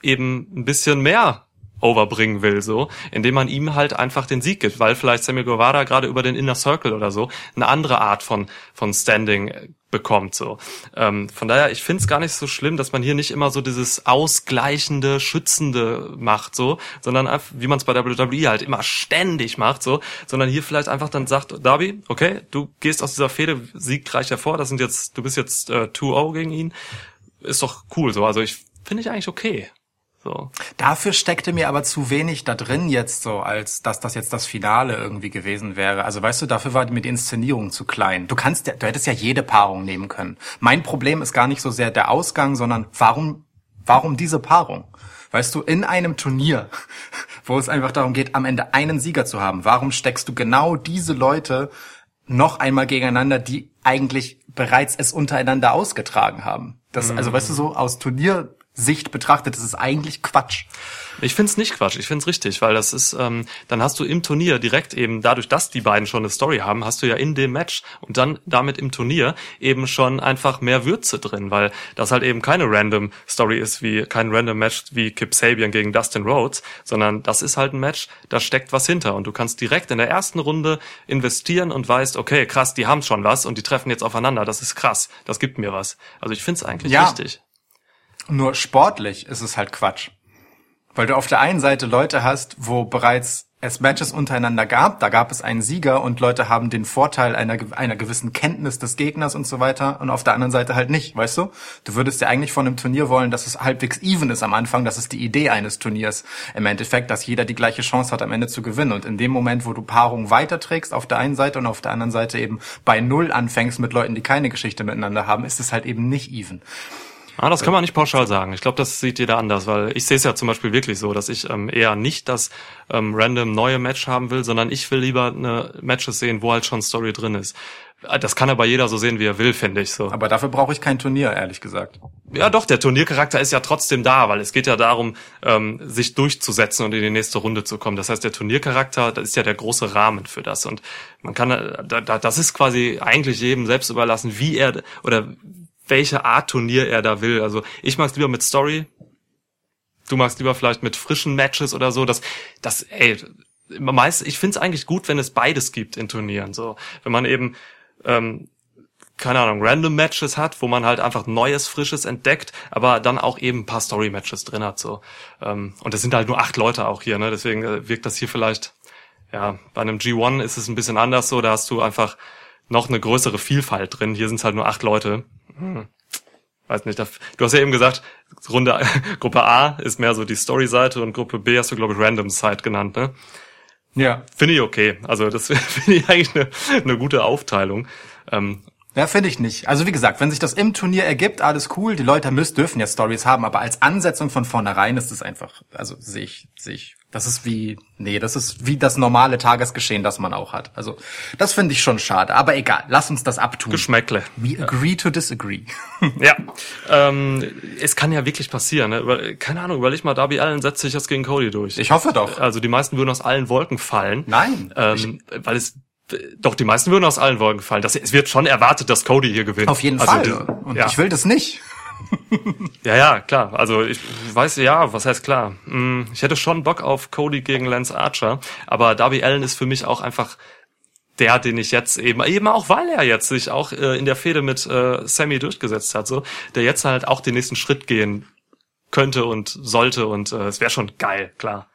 eben ein bisschen mehr overbringen will, so, indem man ihm halt einfach den Sieg gibt, weil vielleicht Sammy Guevara gerade über den Inner Circle oder so eine andere Art von von Standing bekommt, so. Ähm, von daher, ich find's gar nicht so schlimm, dass man hier nicht immer so dieses ausgleichende, schützende macht, so, sondern einfach, wie man es bei WWE halt immer ständig macht, so, sondern hier vielleicht einfach dann sagt, Darby, okay, du gehst aus dieser Fehde siegreich hervor, das sind jetzt, du bist jetzt äh, 2-0 gegen ihn, ist doch cool, so, also ich finde ich eigentlich okay. So. Dafür steckte mir aber zu wenig da drin jetzt so, als dass das jetzt das Finale irgendwie gewesen wäre. Also weißt du, dafür war mir die Inszenierung zu klein. Du kannst, du hättest ja jede Paarung nehmen können. Mein Problem ist gar nicht so sehr der Ausgang, sondern warum, warum diese Paarung? Weißt du, in einem Turnier, *laughs* wo es einfach darum geht, am Ende einen Sieger zu haben, warum steckst du genau diese Leute noch einmal gegeneinander, die eigentlich bereits es untereinander ausgetragen haben? Das, also weißt du, so aus Turniersicht betrachtet, das ist eigentlich Quatsch. Ich find's nicht Quatsch, ich find's richtig, weil das ist, ähm, dann hast du im Turnier direkt eben, dadurch, dass die beiden schon eine Story haben, hast du ja in dem Match und dann damit im Turnier eben schon einfach mehr Würze drin, weil das halt eben keine random Story ist, wie kein random Match wie Kip Sabian gegen Dustin Rhodes, sondern das ist halt ein Match, da steckt was hinter und du kannst direkt in der ersten Runde investieren und weißt, okay, krass, die haben schon was und die treffen jetzt aufeinander, das ist krass, das gibt mir was. Also ich find's eigentlich Ja. richtig. Nur sportlich ist es halt Quatsch. Weil du auf der einen Seite Leute hast, wo bereits es Matches untereinander gab, da gab es einen Sieger und Leute haben den Vorteil einer, einer gewissen Kenntnis des Gegners und so weiter und auf der anderen Seite halt nicht, weißt du? Du würdest ja eigentlich von einem Turnier wollen, dass es halbwegs even ist am Anfang, das ist die Idee eines Turniers im Endeffekt, dass jeder die gleiche Chance hat am Ende zu gewinnen und in dem Moment, wo du Paarungen weiterträgst auf der einen Seite und auf der anderen Seite eben bei Null anfängst mit Leuten, die keine Geschichte miteinander haben, ist es halt eben nicht even. Ah, das kann man nicht pauschal sagen. Ich glaube, das sieht jeder anders, weil ich sehe es ja zum Beispiel wirklich so, dass ich ähm, eher nicht das ähm, random neue Match haben will, sondern ich will lieber eine Matches sehen, wo halt schon Story drin ist. Äh, Das kann aber jeder so sehen, wie er will, finde ich so. Aber dafür brauche ich kein Turnier, ehrlich gesagt. Ja, doch, der Turniercharakter ist ja trotzdem da, weil es geht ja darum, ähm, sich durchzusetzen und in die nächste Runde zu kommen. Das heißt, der Turniercharakter, das ist ja der große Rahmen für das. Und man kann, äh, da, da, das ist quasi eigentlich jedem selbst überlassen, wie er oder welche Art Turnier er da will. Also ich mag's lieber mit Story. Du magst lieber vielleicht mit frischen Matches oder so. Das, das, ey, meist, ich find's eigentlich gut, wenn es beides gibt in Turnieren. So, wenn man eben ähm, keine Ahnung, random Matches hat, wo man halt einfach Neues, Frisches entdeckt, aber dann auch eben ein paar Story-Matches drin hat, so. Ähm, und es sind halt nur acht Leute auch hier, ne, deswegen äh, wirkt das hier vielleicht, ja, bei einem G1 ist es ein bisschen anders so, da hast du einfach noch eine größere Vielfalt drin, hier sind es halt nur acht Leute. Hm. Weiß nicht, du hast ja eben gesagt, Runde, *laughs* Gruppe A ist mehr so die Story-Seite und Gruppe B hast du, glaube ich, Random-Side genannt, ne? Ja. Finde ich okay. Also das *laughs* finde ich eigentlich eine, eine gute Aufteilung. Ähm, Ja, finde ich nicht. Also wie gesagt, wenn sich das im Turnier ergibt, alles cool. Die Leute müssen, dürfen ja Stories haben, aber als Ansetzung von vornherein ist es einfach, also sehe ich, sehe ich. Das ist wie, nee, das ist wie das normale Tagesgeschehen, das man auch hat. Also das finde ich schon schade. Aber egal, lass uns das abtun. Geschmäckle. We agree to disagree. *laughs* Ja, ähm, es kann ja wirklich passieren. Ne? Keine Ahnung, überleg mal, Darby Allen setzt sich jetzt gegen Cody durch. Ich hoffe doch. Also die meisten würden aus allen Wolken fallen. Nein. Ähm, weil es doch die meisten würden aus allen Wolken fallen. Das, es wird schon erwartet, dass Cody hier gewinnt. Auf jeden also, Fall. die- Und ja. ich will das nicht. Ja, ja, klar. Also ich weiß ja, was heißt klar. Hm, Ich hätte schon Bock auf Cody gegen Lance Archer, aber Darby Allen ist für mich auch einfach der, den ich jetzt eben, eben auch weil er jetzt sich auch äh, in der Fehde mit äh, Sammy durchgesetzt hat, so, der jetzt halt auch den nächsten Schritt gehen könnte und sollte und äh, es wäre schon geil, klar.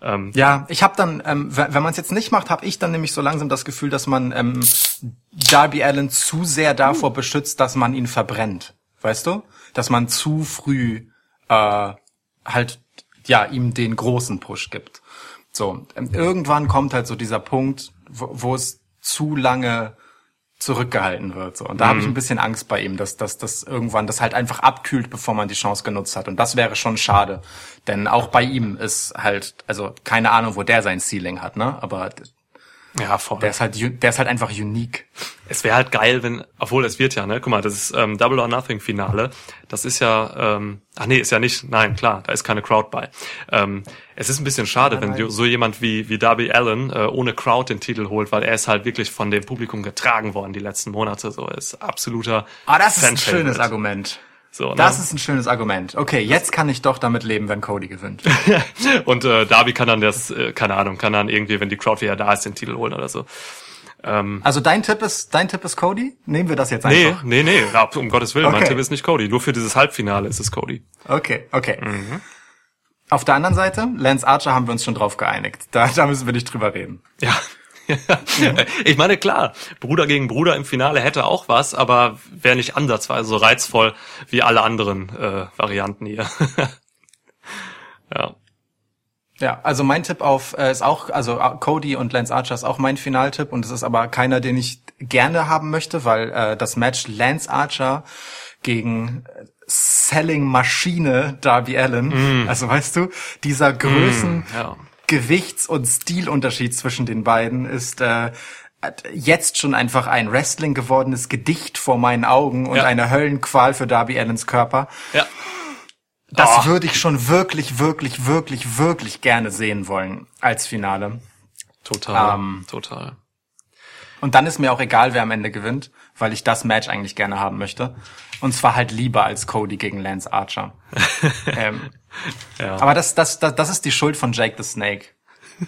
Ähm, Ja, ich habe dann, ähm, wenn man es jetzt nicht macht, habe ich dann nämlich so langsam das Gefühl, dass man ähm, Darby Allen zu sehr davor beschützt, dass man ihn verbrennt. Weißt du? Dass man zu früh äh, halt ja ihm den großen Push gibt. So, ähm, irgendwann kommt halt so dieser Punkt, wo, wo es zu lange zurückgehalten wird. So. Und da habe ich ein bisschen Angst bei ihm, dass, dass das irgendwann das halt einfach abkühlt, bevor man die Chance genutzt hat. Und das wäre schon schade. Denn auch bei ihm ist halt, also keine Ahnung, wo der sein Ceiling hat, ne? Aber ja, voll. der ist halt, der ist halt einfach unique. Es wäre halt geil, wenn, obwohl es wird ja, ne? Guck mal, das ist ähm, Double or Nothing Finale. Das ist ja, ähm, ach nee, ist ja nicht, nein, klar, da ist keine Crowd bei. Ähm, es ist ein bisschen schade, wenn du- so jemand wie, wie Darby Allen äh, ohne Crowd den Titel holt, weil er ist halt wirklich von dem Publikum getragen worden die letzten Monate. So ist absoluter. Ah, das ist ein schönes Argument. So, ne? Das ist ein schönes Argument. Okay, jetzt kann ich doch damit leben, wenn Cody gewinnt. *laughs* Und äh, Darby kann dann das, äh, keine Ahnung, kann dann irgendwie, wenn die Crowd wieder da ist, den Titel holen oder so. Also dein Tipp ist, dein Tipp ist Cody? Nehmen wir das jetzt Nee, einfach? nee, nee, ja, um Gottes Willen, mein Okay. Tipp ist nicht Cody. Nur für dieses Halbfinale ist es Cody. Okay, okay. Mhm. Auf der anderen Seite, Lance Archer haben wir uns schon drauf geeinigt. Da, da müssen wir nicht drüber reden. Ja. *laughs* ich meine, klar, Bruder gegen Bruder im Finale hätte auch was, aber wäre nicht ansatzweise so reizvoll wie alle anderen äh, Varianten hier. *laughs* ja. Ja, also mein Tipp auf äh, ist auch, also äh, Cody und Lance Archer ist auch mein Finaltipp und es ist aber keiner, den ich gerne haben möchte, weil äh, das Match Lance Archer gegen äh, Selling Maschine Darby Allen, also weißt du, dieser Größen, ja. Gewichts- und Stilunterschied zwischen den beiden ist äh, jetzt schon einfach ein Wrestling gewordenes Gedicht vor meinen Augen und Ja. eine Höllenqual für Darby Allens Körper. Ja. Das Oh. würde ich schon wirklich, wirklich, wirklich, wirklich gerne sehen wollen als Finale. Total. Ähm, total. Und dann ist mir auch egal, wer am Ende gewinnt, weil ich das Match eigentlich gerne haben möchte. Und zwar halt lieber als Cody gegen Lance Archer. *laughs* ähm, Ja. aber das, das, das, das ist die Schuld von Jake the Snake. *laughs*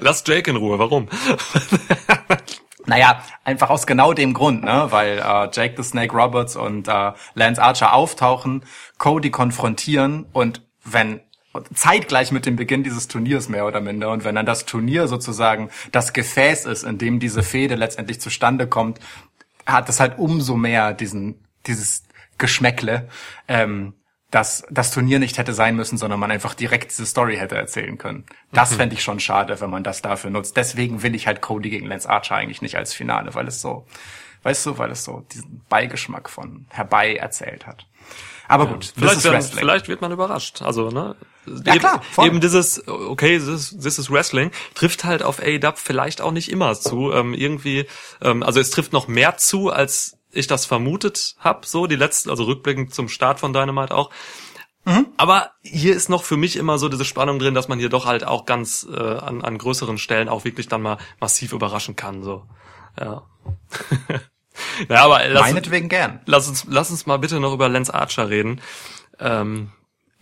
Lass Jake in Ruhe. Warum? *laughs* Naja, einfach aus genau dem Grund, ne? Weil äh, Jake the Snake Roberts und äh, Lance Archer auftauchen, Cody konfrontieren und wenn zeitgleich mit dem Beginn dieses Turniers mehr oder minder und wenn dann das Turnier sozusagen das Gefäß ist, in dem diese Fehde letztendlich zustande kommt, hat es halt umso mehr diesen dieses Geschmäckle, ähm, dass das Turnier nicht hätte sein müssen, sondern man einfach direkt diese Story hätte erzählen können. Das fände ich schon schade, wenn man das dafür nutzt. Deswegen will ich halt Cody gegen Lance Archer eigentlich nicht als Finale, weil es so, weißt du, weil es so diesen Beigeschmack von herbei erzählt hat. Aber gut, das Vielleicht, werden, vielleicht wird man überrascht. Also, ne? Ja, eben, klar, voll. eben dieses, okay, this, this is Wrestling, trifft halt auf AEW vielleicht auch nicht immer zu. Ähm, irgendwie, ähm, also es trifft noch mehr zu, als ich das vermutet habe, so die letzten, also rückblickend zum Start von Dynamite auch. Mhm. Aber hier ist noch für mich immer so diese Spannung drin, dass man hier doch halt auch ganz äh, an, an größeren Stellen auch wirklich dann mal massiv überraschen kann. So, ja. *laughs* ja, aber lass, Meinetwegen gern. lass uns lass uns mal bitte noch über Lance Archer reden. Ähm,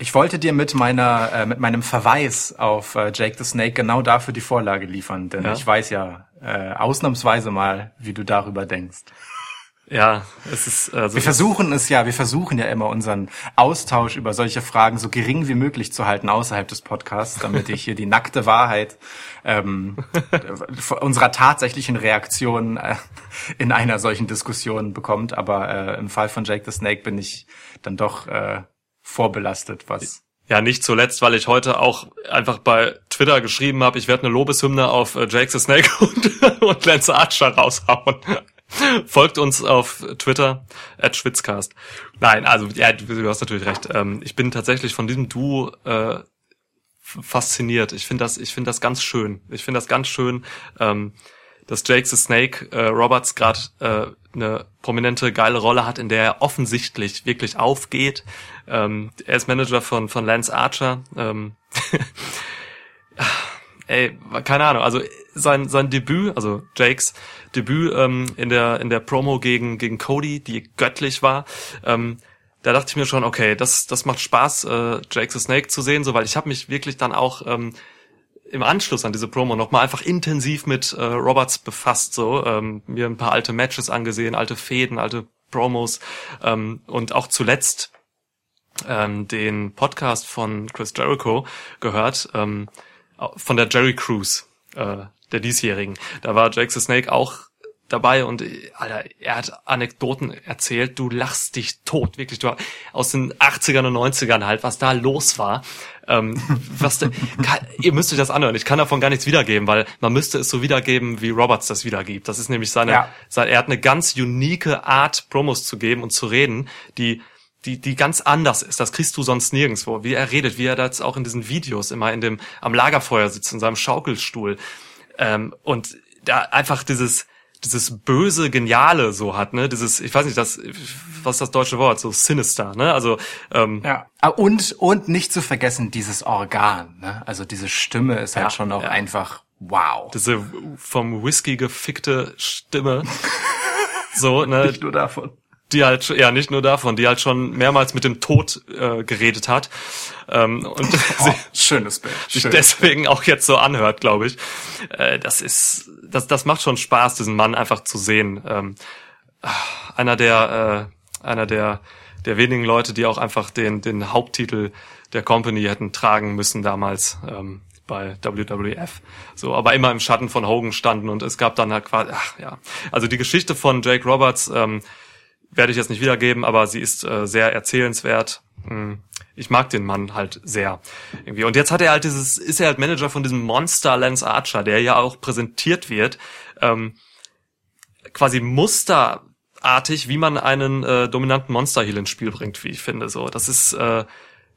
Ich wollte dir mit meiner, äh, mit meinem Verweis auf äh, Jake the Snake genau dafür die Vorlage liefern, denn Ja. ich weiß ja äh, ausnahmsweise mal, wie du darüber denkst. Ja, es ist also Wir versuchen es ja, wir versuchen ja immer unseren Austausch über solche Fragen so gering wie möglich zu halten außerhalb des Podcasts, damit ich hier die nackte Wahrheit ähm, *laughs* unserer tatsächlichen Reaktion äh, in einer solchen Diskussion bekommt. Aber äh, im Fall von Jake the Snake bin ich dann doch äh, vorbelastet, was ja nicht zuletzt, weil ich heute auch einfach bei Twitter geschrieben habe, ich werde eine Lobeshymne auf äh, Jake the Snake *laughs* und, und Lance Archer raushauen. Folgt uns auf Twitter, at Schwitzcast. Nein, also ja, du, hast natürlich recht. Ähm, ich bin tatsächlich von diesem Duo äh, fasziniert. Ich finde das, ich finde das ganz schön. Ich finde das ganz schön, ähm, dass Jake the Snake äh, Roberts gerade äh, eine prominente, geile Rolle hat, in der er offensichtlich wirklich aufgeht. Ähm, er ist Manager von von Lance Archer. Ähm, *laughs* ey, keine Ahnung, also sein, sein Debüt, also Jakes Debüt ähm, in der in der Promo gegen gegen Cody, die göttlich war, ähm, da dachte ich mir schon, okay, das das macht Spaß, äh, Jake the Snake zu sehen, so weil ich habe mich wirklich dann auch ähm, im Anschluss an diese Promo nochmal einfach intensiv mit äh, Roberts befasst, so ähm, mir ein paar alte Matches angesehen, alte Fäden, alte Promos ähm, und auch zuletzt ähm, den Podcast von Chris Jericho gehört, ähm, von der Jerry Cruise, äh, der diesjährigen. Da war Jake the Snake auch dabei und äh, Alter, er hat Anekdoten erzählt, du lachst dich tot, wirklich, du aus den 80ern und 90ern halt, was da los war. Ähm, *laughs* was da, kann, ihr müsst euch das anhören. Ich kann davon gar nichts wiedergeben, weil man müsste es so wiedergeben, wie Roberts das wiedergibt. Das ist nämlich seine, Ja. seine er hat eine ganz unique Art, Promos zu geben und zu reden, die die, die ganz anders ist. Das kriegst du sonst nirgendwo. Wie er redet, wie er da jetzt auch in diesen Videos immer in dem, am Lagerfeuer sitzt, in seinem Schaukelstuhl. Ähm, und da einfach dieses, dieses böse, geniale so hat, ne? Dieses, ich weiß nicht, das, was ist das deutsche Wort, so sinister, ne? Also, ähm, Ja. Ah, Und, und nicht zu vergessen, dieses Organ, ne? Also diese Stimme ist halt Ja, schon auch ja. einfach wow. diese vom Whisky gefickte Stimme. *laughs* so, ne? nur davon. Die halt ja nicht nur davon, die halt schon mehrmals mit dem Tod äh, geredet hat ähm, und *laughs* Oh, schönes Bild. sich Schön. deswegen auch jetzt so anhört, glaube ich. Äh, das ist, das, das macht schon Spaß, diesen Mann einfach zu sehen. Ähm, einer der, äh, einer der, der wenigen Leute, die auch einfach den, den Haupttitel der Company hätten tragen müssen damals. Ähm, bei WWF. So, aber immer im Schatten von Hogan standen und es gab dann halt quasi, ach ja. Also die Geschichte von Jake Roberts, ähm, werde ich jetzt nicht wiedergeben, aber sie ist äh, sehr erzählenswert. Hm. Ich mag den Mann halt sehr. Irgendwie. Und jetzt hat er halt dieses, ist er halt Manager von diesem Monster Lance Archer, der ja auch präsentiert wird, ähm, quasi musterartig, wie man einen äh, dominanten Monster Heel ins Spiel bringt, wie ich finde. So, das ist äh,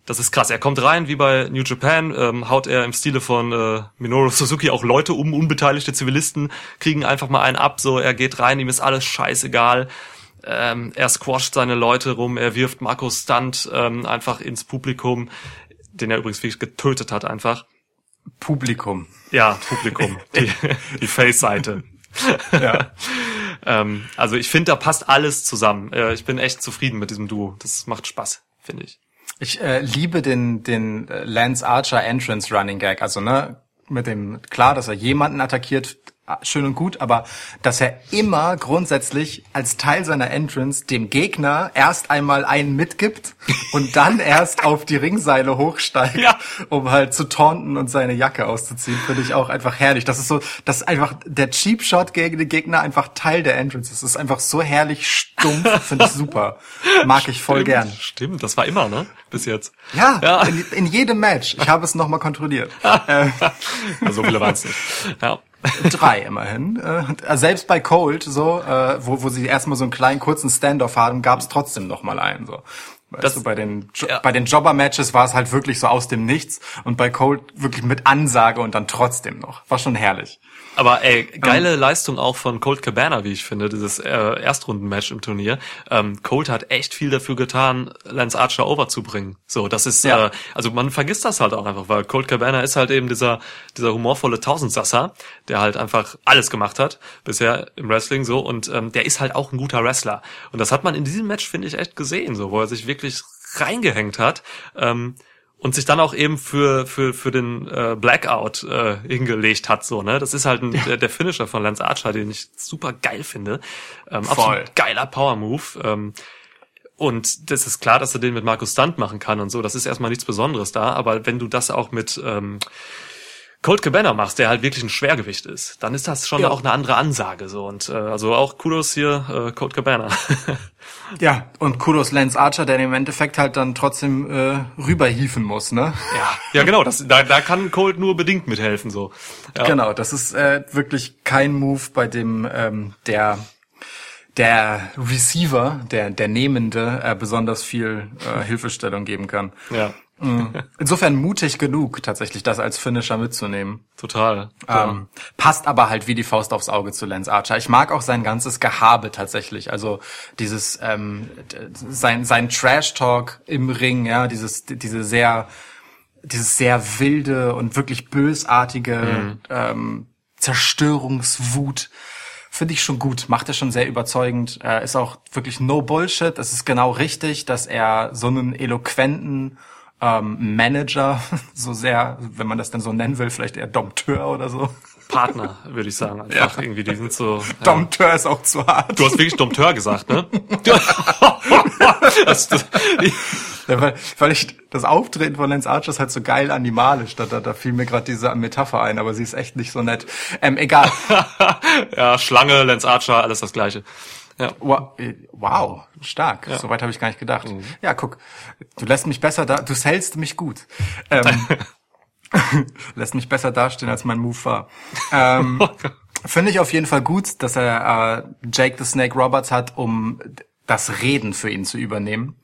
das ist krass. Er kommt rein, wie bei New Japan, ähm, haut er im Stile von äh, Minoru Suzuki auch Leute um, unbeteiligte Zivilisten kriegen einfach mal einen ab. So, er geht rein, ihm ist alles scheißegal. Ähm, er squasht seine Leute rum, er wirft Markus Stunt ähm, einfach ins Publikum, den er übrigens wirklich getötet hat einfach. Publikum. Ja, Publikum, *laughs* die, die Face-Seite. Ja. *laughs* Ähm, also ich finde, da passt alles zusammen. Äh, ich bin echt zufrieden mit diesem Duo. Das macht Spaß, finde ich. Ich äh, liebe den, den äh, Lance Archer Entrance Running Gag. Also, ne, mit dem, klar, dass er jemanden attackiert, schön und gut, aber dass er immer grundsätzlich als Teil seiner Entrance dem Gegner erst einmal einen mitgibt und dann *laughs* erst auf die Ringseile hochsteigt, Ja. um halt zu taunten und seine Jacke auszuziehen, finde ich auch einfach herrlich. Das ist so, das ist einfach der Cheap Shot gegen den Gegner einfach Teil der Entrance. ist. Das ist einfach so herrlich stumpf, *laughs* finde ich super. Mag ich voll gern. Stimmt, das war immer, ne? Bis jetzt. Ja, Ja. In, in jedem Match. Ich habe es nochmal kontrolliert. *laughs* äh, Also so viele waren es nicht. Ja. Drei immerhin. Äh, selbst bei Cold, so, äh, wo, wo sie erstmal so einen kleinen kurzen Standoff haben, gab es trotzdem noch mal einen. So. Weißt Das- du, bei den, Jo- ja. bei den Jobber-Matches war es halt wirklich so aus dem Nichts und bei Cold wirklich mit Ansage und dann trotzdem noch. War schon herrlich. Aber ey, geile Leistung auch von Colt Cabana, wie ich finde, dieses äh, Erstrundenmatch im Turnier. Ähm, Colt hat echt viel dafür getan, Lance Archer overzubringen. So, das ist, Ja. äh, also man vergisst das halt auch einfach, weil Colt Cabana ist halt eben dieser dieser humorvolle Tausendsasser, der halt einfach alles gemacht hat bisher im Wrestling so und ähm, der ist halt auch ein guter Wrestler. Und das hat man in diesem Match finde ich echt gesehen, so wo er sich wirklich reingehängt hat. Ähm, und sich dann auch eben für für für den äh, Blackout äh, hingelegt hat so ne? Das ist halt ein, der, der Finisher von Lance Archer den ich super geil finde. Ähm, Voll. absolut geiler Power Move ähm, und das ist klar dass er den mit Markus Stunt machen kann und so. Das ist erstmal nichts Besonderes da aber wenn du das auch mit ähm, Colt Cabana machst, der halt wirklich ein Schwergewicht ist, dann ist das schon Ja. auch eine andere Ansage so und äh, also auch Kudos hier äh, Colt Cabana. *laughs* Ja, und Kudos Lance Archer, der im Endeffekt halt dann trotzdem äh, rüberhieven muss, ne? ja, ja genau, das da, da kann Colt nur bedingt mithelfen so. Ja. Genau, das ist äh, wirklich kein Move, bei dem ähm, der der Receiver, der, der Nehmende, äh, besonders viel äh, Hilfestellung geben kann. Ja, Insofern mutig genug, tatsächlich das als Finisher mitzunehmen. total. Ja. Ähm, passt aber halt wie die Faust aufs Auge zu Lance Archer. Ich mag auch sein ganzes Gehabe tatsächlich. Also dieses ähm, sein sein Trash Talk im Ring, ja, dieses diese sehr dieses sehr wilde und wirklich bösartige ähm, Zerstörungswut finde ich schon gut, macht er schon sehr überzeugend. Äh, ist auch wirklich no Bullshit. Es ist genau richtig, dass er so einen eloquenten ähm, Manager, *laughs* so sehr, wenn man das denn so nennen will, vielleicht eher Dompteur oder so. Partner, würde ich sagen. Einfach irgendwie, die sind so. *laughs* Ja. Dompteur ist auch zu hart. Du hast wirklich Dompteur gesagt, ne? das, *laughs* das, Ja, weil, weil ich das Auftreten von Lance Archer ist halt so geil animalisch. Da, da, da fiel mir gerade diese Metapher ein, aber sie ist echt nicht so nett. Ähm, egal. ja, Schlange, Lance Archer, alles das Gleiche. Ja. Äh, Wow, stark. Soweit habe ich gar nicht gedacht. Ja, guck, du lässt mich besser da, du hältst mich gut. Ähm, *laughs* *laughs* lässt mich besser dastehen, als mein Move war. Ähm, *laughs* Finde ich auf jeden Fall gut, dass er äh, Jake the Snake Roberts hat, um das Reden für ihn zu übernehmen.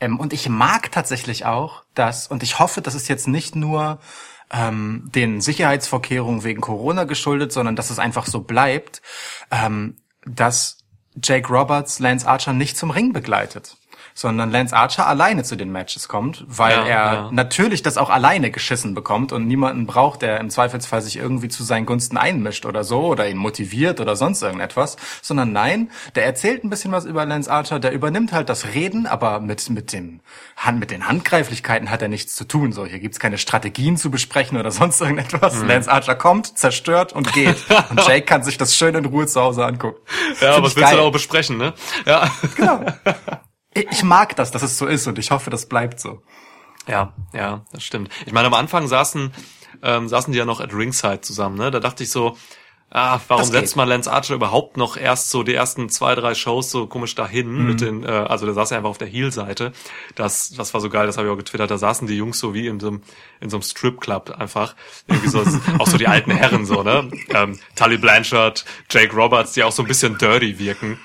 Ähm, und ich mag tatsächlich auch das, und ich hoffe, das ist jetzt nicht nur ähm, den Sicherheitsvorkehrungen wegen Corona geschuldet, sondern dass es einfach so bleibt, ähm, dass Jake Roberts Lance Archer nicht zum Ring begleitet, sondern Lance Archer alleine zu den Matches kommt, weil Ja, er ja. natürlich das auch alleine geschissen bekommt und niemanden braucht, der im Zweifelsfall sich irgendwie zu seinen Gunsten einmischt oder so oder ihn motiviert oder sonst irgendetwas, sondern nein, der erzählt ein bisschen was über Lance Archer, der übernimmt halt das Reden, aber mit mit dem Hand mit den Handgreiflichkeiten hat er nichts zu tun. So hier gibt's keine Strategien zu besprechen oder sonst irgendetwas. Mhm. Lance Archer kommt, zerstört und geht und *laughs* Jake kann sich das schön in Ruhe zu Hause angucken. Ja, Find was ich willst du geil. da auch besprechen, ne? Ja. Genau. *laughs* Ich mag das, dass es so ist und ich hoffe, das bleibt so. Ja, ja, das stimmt. Ich meine, am Anfang saßen, ähm, saßen die ja noch at Ringside zusammen, ne? Da dachte ich so, ah, warum setzt man Lance Archer überhaupt noch erst so die ersten zwei, drei Shows so komisch dahin mit den, äh, also der saß ja einfach auf der Heel-Seite. Das, das war so geil, das habe ich auch getwittert. Da saßen die Jungs so wie in so einem, in so einem Strip-Club einfach. Irgendwie so, *laughs* auch so die alten Herren so, ne? Ähm, Tully Blanchard, Jake Roberts, die auch so ein bisschen dirty wirken.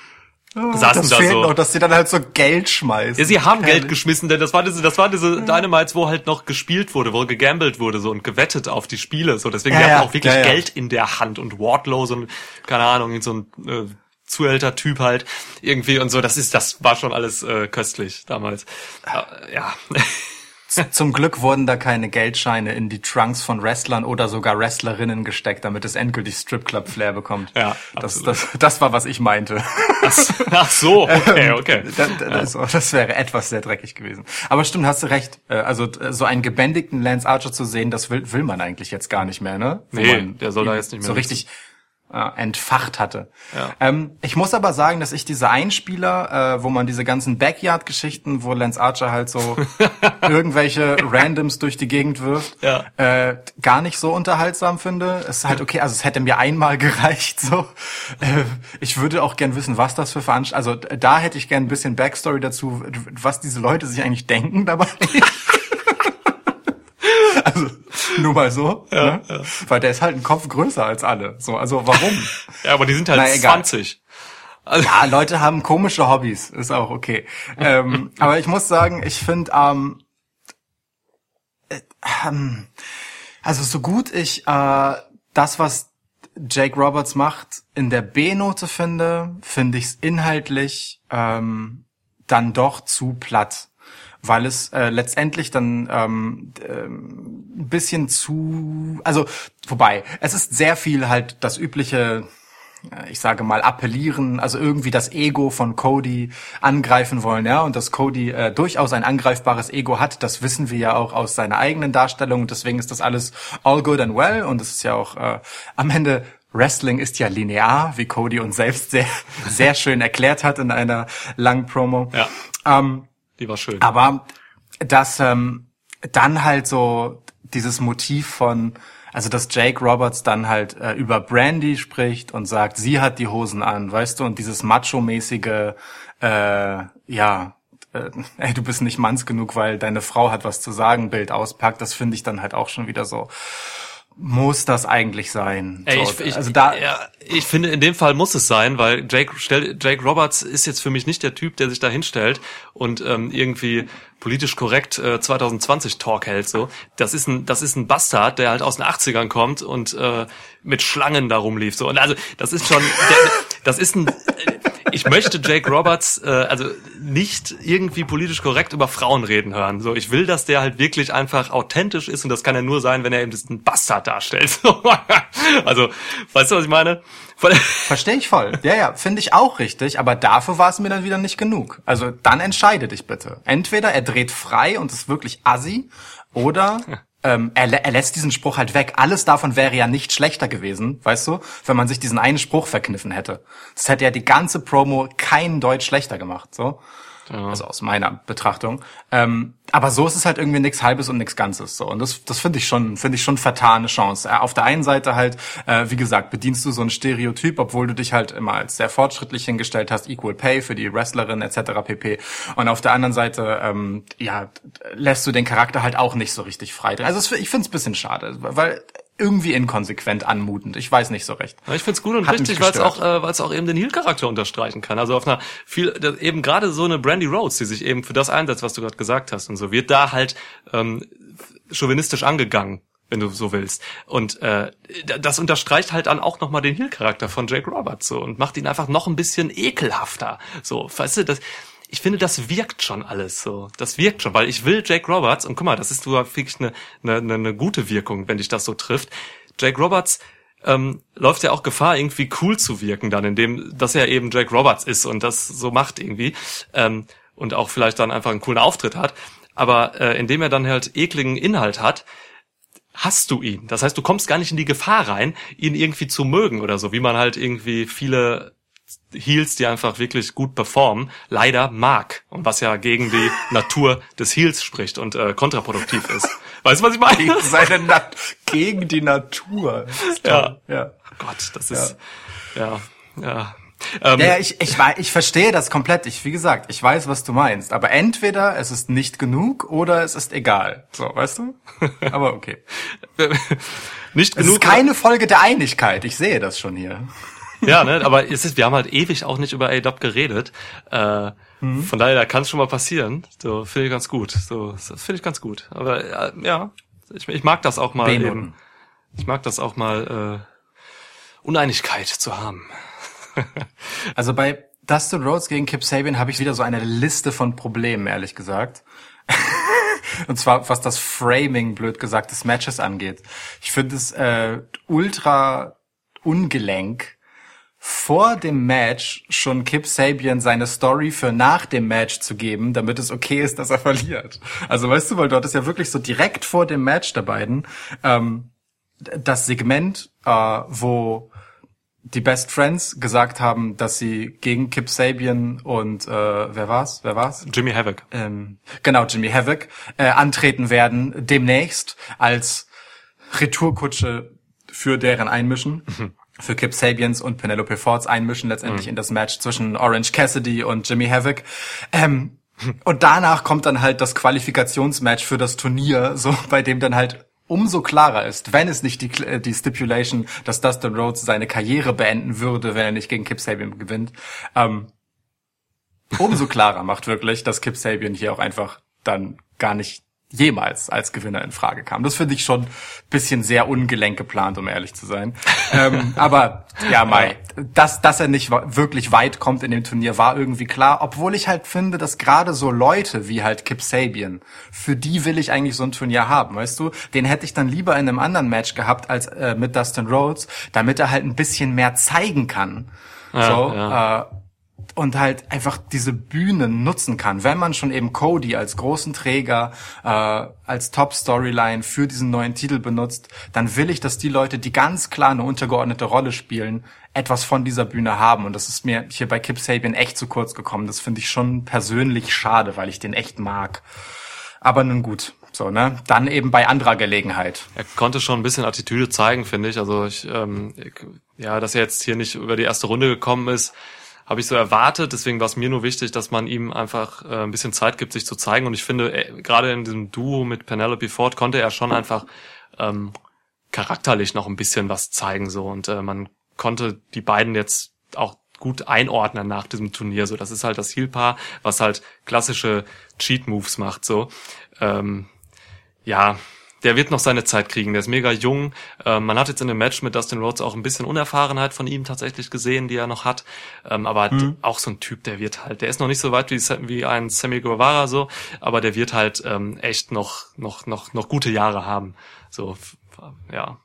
Saßen das da fehlt so. noch, dass sie dann halt so Geld schmeißen. Ja, sie haben Geld geschmissen, denn das war diese, das war diese Dynamites, wo halt noch gespielt wurde, wo gegambelt wurde so und gewettet auf die Spiele. So, deswegen Ja, die ja, hatten auch wirklich ja, ja. Geld in der Hand und Wardlow, so ein, keine Ahnung, so ein äh, zuhälter Typ halt irgendwie und so. Das ist, das war schon alles äh, köstlich damals. Äh, ja. Zum Glück wurden da keine Geldscheine in die Trunks von Wrestlern oder sogar Wrestlerinnen gesteckt, damit es endgültig Stripclub-Flair bekommt. Ja, das, das, das war, was ich meinte. Ach so, *laughs* okay, okay. Das, das, das wäre etwas sehr dreckig gewesen. Aber stimmt, hast du recht. Äh, Also so einen gebändigten Lance Archer zu sehen, das will, will man eigentlich jetzt gar nicht mehr, ne? Wo Nee, der soll da jetzt nicht mehr so richtig äh, entfacht hatte. Ja. Ähm, ich muss aber sagen, dass ich diese Einspieler, äh, wo man diese ganzen Backyard-Geschichten, wo Lance Archer halt so *laughs* irgendwelche Randoms durch die Gegend wirft, Ja. äh, gar nicht so unterhaltsam finde. Es ist halt okay, also es hätte mir einmal *laughs* gereicht. So, äh, ich würde auch gern wissen, was das für Veranstaltungen. Also da hätte ich gern ein bisschen Backstory dazu, was diese Leute sich eigentlich denken dabei. *laughs* also nur mal so, ne? weil der ist halt ein Kopf größer als alle. So, also warum? *laughs* Ja, aber die sind halt Na, egal. 20. Also, Ja, Leute haben komische Hobbys, ist auch okay. ähm, *laughs* aber ich muss sagen, ich finde, ähm, äh, ähm, also so gut ich äh, das, was Jake Roberts macht, in der B-Note finde, finde ich es inhaltlich ähm, dann doch zu platt. Weil es äh, letztendlich dann ähm, ähm, ein bisschen zu, also wobei, es ist sehr viel halt das übliche äh, ich sage mal, appellieren, also irgendwie das Ego von Cody angreifen wollen, ja, und dass Cody äh, durchaus ein angreifbares Ego hat, das wissen wir ja auch aus seiner eigenen Darstellung, deswegen ist das alles all good and well und es ist ja auch äh, am Ende Wrestling ist ja linear, wie Cody uns selbst sehr, *laughs* sehr schön erklärt hat in einer langen Promo. Ja. Ähm, die war schön. aber dass ähm, dann halt so dieses Motiv von, also dass Jake Roberts dann halt äh, über Brandy spricht und sagt, sie hat die Hosen an, weißt du, und dieses macho-mäßige, äh, ja, äh, ey, du bist nicht manns genug, weil deine Frau hat was zu sagen, Bild auspackt, das finde ich dann halt auch schon wieder so. Muss das eigentlich sein? Ey, ich, ich, also da, ja, ich finde, in dem Fall muss es sein, weil Jake, Jake Roberts ist jetzt für mich nicht der Typ, der sich da hinstellt und ähm, irgendwie politisch korrekt äh, 2020 Talk hält. So, das ist ein, das ist ein Bastard, der halt aus den 80ern kommt und äh, mit Schlangen da rumlief. So und also das ist schon, der, das ist ein ich möchte Jake Roberts äh, also nicht irgendwie politisch korrekt über Frauen reden hören. So, ich will, dass der halt wirklich einfach authentisch ist und das kann er nur sein, wenn er eben diesen Bastard darstellt. So, *laughs* also, weißt du, was ich meine? Verstehe ich voll. Ja, ja, finde ich auch richtig, aber dafür war es mir dann wieder nicht genug. Also dann entscheide dich bitte. Entweder er dreht frei und ist wirklich assi, oder *laughs* ähm, er, er lässt diesen Spruch halt weg. Alles davon wäre ja nicht schlechter gewesen, weißt du, wenn man sich diesen einen Spruch verkniffen hätte. Das hätte ja die ganze Promo kein Deut schlechter gemacht, so. Also aus meiner Betrachtung. Ähm, aber so ist es halt irgendwie nichts Halbes und nichts Ganzes. So. Und das, das finde ich schon, finde ich schon vertane Chance. Äh, Auf der einen Seite halt, äh, wie gesagt, bedienst du so ein Stereotyp, obwohl du dich halt immer als sehr fortschrittlich hingestellt hast, Equal Pay für die Wrestlerin etc. pp. Und auf der anderen Seite, ähm, ja, lässt du den Charakter halt auch nicht so richtig frei. Also ich finde es ein bisschen schade, weil irgendwie inkonsequent anmutend. Ich weiß nicht so recht. Ich find's gut und Hat richtig, weil es auch, äh, weil es auch eben den Heel-Charakter unterstreichen kann. Also auf einer viel, eben gerade so eine Brandy Rhodes, die sich eben für das einsetzt, was du gerade gesagt hast und so, wird da halt ähm, chauvinistisch angegangen, wenn du so willst. Und äh, das unterstreicht halt dann auch nochmal den Heel-Charakter von Jake Roberts so und macht ihn einfach noch ein bisschen ekelhafter. So, weißt du, das. Ich finde, das wirkt schon alles so. Das wirkt schon, weil ich will Jake Roberts, und guck mal, das ist sogar wirklich eine, eine, eine gute Wirkung, wenn dich das so trifft. Jake Roberts ähm, läuft ja auch Gefahr, irgendwie cool zu wirken, dann, indem, dass er eben Jake Roberts ist und das so macht irgendwie. Ähm, und auch vielleicht dann einfach einen coolen Auftritt hat. Aber äh, indem er dann halt ekligen Inhalt hat, hast du ihn. Das heißt, du kommst gar nicht in die Gefahr rein, ihn irgendwie zu mögen oder so, wie man halt irgendwie viele Heels, die einfach wirklich gut performen, leider mag. Und was ja gegen die *laughs* Natur des Heels spricht und äh, kontraproduktiv ist. Weißt du, was ich meine? Seine Nat gegen die Natur. Ja. ja. Oh Gott, das ist, ja, ja. Ähm, Ja, ja, ich, ich, ich verstehe das komplett. Ich, wie gesagt, ich weiß, was du meinst. Aber entweder es ist nicht genug oder es ist egal. So, weißt du? Aber okay. *laughs* nicht Es genug. ist keine Folge der Einigkeit. Ich sehe das schon hier. *laughs* Ja, ne, aber es ist, wir haben halt ewig auch nicht über A-Dub geredet. Äh, Von daher, da kann es schon mal passieren. So, finde ich ganz gut. So, das finde ich ganz gut. Aber äh, ja, ich, ich mag das auch mal eben. Ich mag das auch mal äh, Uneinigkeit zu haben. *laughs* Also bei Dustin Rhodes gegen Kip Sabian habe ich wieder so eine Liste von Problemen, ehrlich gesagt. *laughs* Und zwar, was das Framing, blöd gesagt, des Matches angeht. Ich finde es äh, ultra ungelenk, vor dem Match schon Kip Sabian seine Story für nach dem Match zu geben, damit es okay ist, dass er *laughs* verliert. Also weißt du, weil dort ist ja wirklich so direkt vor dem Match der beiden ähm, das Segment, äh, wo die Best Friends gesagt haben, dass sie gegen Kip Sabian und äh, wer war's? Wer war's? Jimmy Havoc. ähm, genau, Jimmy Havoc, äh, antreten werden demnächst als Retourkutsche für deren Einmischen. Für Kip Sabians und Penelope Fords Einmischen letztendlich in das Match zwischen Orange Cassidy und Jimmy Havoc. Ähm, und danach kommt dann halt das Qualifikationsmatch für das Turnier, so bei dem dann halt umso klarer ist, wenn es nicht die, äh, die Stipulation, dass Dustin Rhodes seine Karriere beenden würde, wenn er nicht gegen Kip Sabian gewinnt. Ähm, umso klarer macht wirklich, dass Kip Sabian hier auch einfach dann gar nicht jemals als Gewinner in Frage kam. Das finde ich schon ein bisschen sehr ungelenk geplant, um ehrlich zu sein. ähm, *laughs* aber ja, Mai, dass, dass er nicht wirklich weit kommt in dem Turnier, war irgendwie klar, obwohl ich halt finde, dass gerade so Leute wie halt Kip Sabian, für die will ich eigentlich so ein Turnier haben, weißt du? Den hätte ich dann lieber in einem anderen Match gehabt als äh, mit Dustin Rhodes, damit er halt ein bisschen mehr zeigen kann. so, ja. Äh, und halt einfach diese Bühne nutzen kann. Wenn man schon eben Cody als großen Träger, äh, als Top-Storyline für diesen neuen Titel benutzt, dann will ich, dass die Leute, die ganz klar eine untergeordnete Rolle spielen, etwas von dieser Bühne haben. Und das ist mir hier bei Kip Sabian echt zu kurz gekommen. Das finde ich schon persönlich schade, weil ich den echt mag. Aber nun gut, so, ne? Dann eben bei anderer Gelegenheit. Er konnte schon ein bisschen Attitüde zeigen, finde ich. Also ich, ähm, ich, ja, dass er jetzt hier nicht über die erste Runde gekommen ist, habe ich so erwartet. Deswegen war es mir nur wichtig, dass man ihm einfach äh, ein bisschen Zeit gibt, sich zu zeigen. Und ich finde, äh, gerade in diesem Duo mit Penelope Ford konnte er schon einfach ähm, charakterlich noch ein bisschen was zeigen so und äh, man konnte die beiden jetzt auch gut einordnen nach diesem Turnier. So, das ist halt das Heel-Paar, was halt klassische Cheat-Moves macht. So, ähm, ja, der wird noch seine Zeit kriegen. Der ist mega jung. Ähm, man hat jetzt in dem Match mit Dustin Rhodes auch ein bisschen Unerfahrenheit von ihm tatsächlich gesehen, die er noch hat. Ähm, aber Mhm. auch so ein Typ, der wird halt, der ist noch nicht so weit wie, wie ein Sammy Guevara so, aber der wird halt ähm, echt noch noch noch noch gute Jahre haben. So, ja,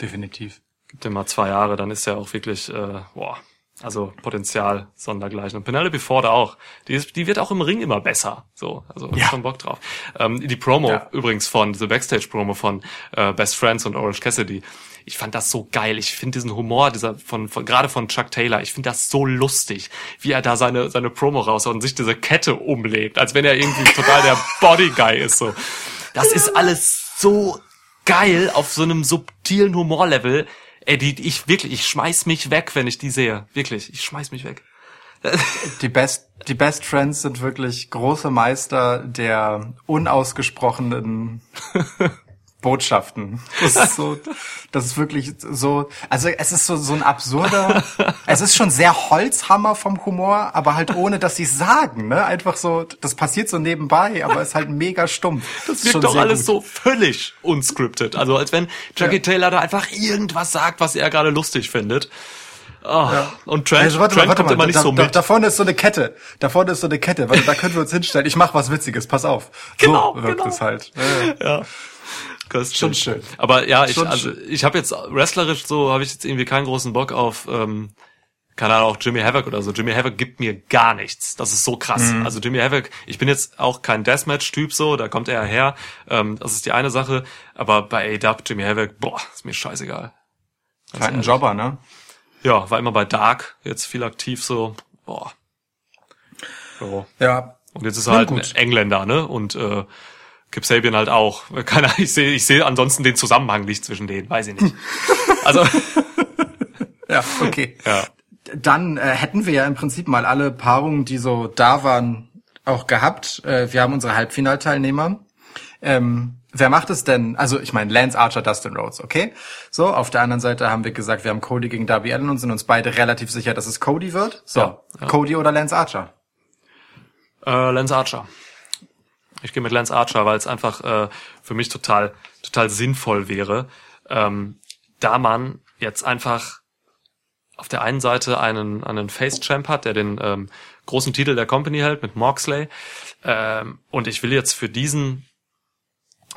Definitiv. gibt ihm mal zwei Jahre, dann ist er auch wirklich, äh, boah, also Potenzial sondergleichen. Und Penelope Ford auch. Die, ist, die wird auch im Ring immer besser. So, also Ja. schon Bock drauf. Ähm, die Promo Ja. übrigens von, diese Backstage-Promo von äh, Best Friends und Orange Cassidy. Ich fand das so geil. Ich finde diesen Humor dieser von, von gerade von Chuck Taylor. Ich finde das so lustig, wie er da seine seine Promo raushaut und sich diese Kette umlegt, als wenn er irgendwie total der *laughs* Body Guy ist. So, das ist alles so geil auf so einem subtilen Humorlevel. Ey, die, ich wirklich, ich schmeiß mich weg, wenn ich die sehe. Wirklich, ich schmeiß mich weg. *laughs* Die Best, die Best Friends sind wirklich große Meister der unausgesprochenen *laughs* Botschaften. Das ist so, das ist wirklich so, also es ist so, so ein absurder, es ist schon sehr Holzhammer vom Humor, aber halt ohne, dass sie es sagen, ne? Einfach so, das passiert so nebenbei, aber ist halt mega stumpf. Das wirkt doch alles so völlig unscripted. Also als wenn Jackie Ja. Taylor da einfach irgendwas sagt, was er gerade lustig findet. Oh, Und Trent, Also, warte Trent warte kommt mal, immer nicht da, so da, mit. da vorne ist so eine Kette. Da vorne ist so eine Kette. Warte, da können wir uns hinstellen. Ich mach was Witziges, pass auf. Genau, so wirkt genau. es halt. Ja, ja. Ja. Köstlich. Schon schön. Aber ja, ich, also, ich habe jetzt wrestlerisch so, habe ich jetzt irgendwie keinen großen Bock auf, ähm, keine Ahnung, auch Jimmy Havoc oder so. Jimmy Havoc gibt mir gar nichts. Das ist so krass. Mhm. Also Jimmy Havoc, ich bin jetzt auch kein Deathmatch-Typ so, da kommt er her. Ähm, das ist die eine Sache. Aber bei A-Dub, Jimmy Havoc, boah, ist mir scheißegal. Ist halt ein Jobber, ne? Ja, war immer bei Dark, jetzt viel aktiv so, boah. So. Ja. Und jetzt ist er halt gut. ein Engländer, ne? Und äh, Kip Sabian halt auch. *laughs* Keine Ahnung, ich sehe ich sehe ansonsten den Zusammenhang nicht zwischen denen, weiß ich nicht. Also, *laughs* Ja, okay. ja. Dann äh, hätten wir ja im Prinzip mal alle Paarungen, die so da waren, auch gehabt. Äh, wir haben unsere Halbfinalteilnehmer. Ähm, wer macht es denn? Also ich meine Lance Archer, Dustin Rhodes, okay? So, auf der anderen Seite haben wir gesagt, wir haben Cody gegen Darby Allin und sind uns beide relativ sicher, dass es Cody wird. So, Ja, ja. Cody oder Lance Archer? Äh, Lance Archer. Ich gehe mit Lance Archer, weil es einfach äh, für mich total, total sinnvoll wäre, ähm, da man jetzt einfach auf der einen Seite einen, einen Face-Champ hat, der den ähm, großen Titel der Company hält mit Moxley. Ähm, und ich will jetzt für diesen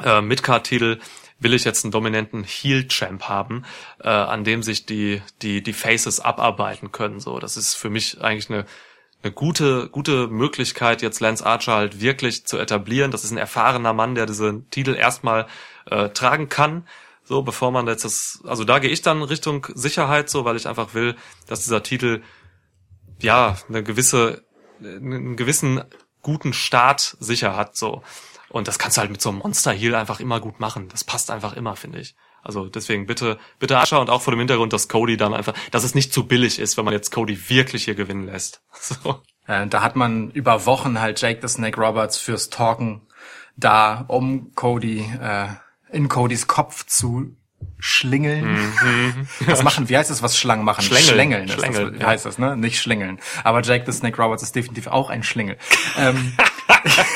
äh, Midcard-Titel will ich jetzt einen dominanten Heel-Champ haben, äh, an dem sich die, die, die Faces abarbeiten können. So, das ist für mich eigentlich eine, eine gute, gute Möglichkeit, jetzt Lance Archer halt wirklich zu etablieren. Das ist ein erfahrener Mann, der diese Titel erstmal äh, tragen kann. So, bevor man jetzt das, also da gehe ich dann Richtung Sicherheit, so, weil ich einfach will, dass dieser Titel ja eine gewisse, einen gewissen guten Start sicher hat, so. Und das kannst du halt mit so einem Monster Heal einfach immer gut machen. Das passt einfach immer, finde ich. Also deswegen bitte, bitte Ascher und auch vor dem Hintergrund, dass Cody dann einfach, dass es nicht zu billig ist, wenn man jetzt Cody wirklich hier gewinnen lässt. *laughs* So. Äh, da hat man über Wochen halt Jake the Snake Roberts fürs Talken da, um Cody äh, in Codys Kopf zu schlingeln. Was machen? Wie heißt es, was Schlangen machen? Mhm. Schlängeln. Schlängeln, Schlängeln, das, ja. heißt das, ne? Nicht schlingeln. Aber Jake the Snake Roberts ist definitiv auch ein Schlingel. *laughs* ähm,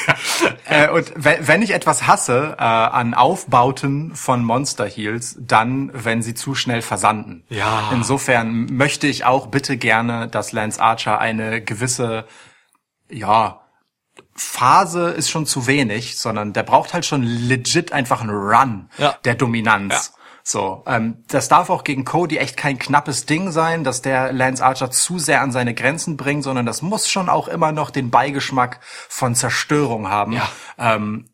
*laughs* äh, und wenn, ich etwas hasse äh, an Aufbauten von Monster Heals, dann, wenn sie zu schnell versanden. Ja. Insofern möchte ich auch bitte gerne, dass Lance Archer eine gewisse, ja, Phase ist schon zu wenig, sondern der braucht halt schon legit einfach einen Run Ja. der Dominanz. So, ähm, das darf auch gegen Cody echt kein knappes Ding sein, dass der Lance Archer zu sehr an seine Grenzen bringt, sondern das muss schon auch immer noch den Beigeschmack von Zerstörung haben. Ja. Ähm,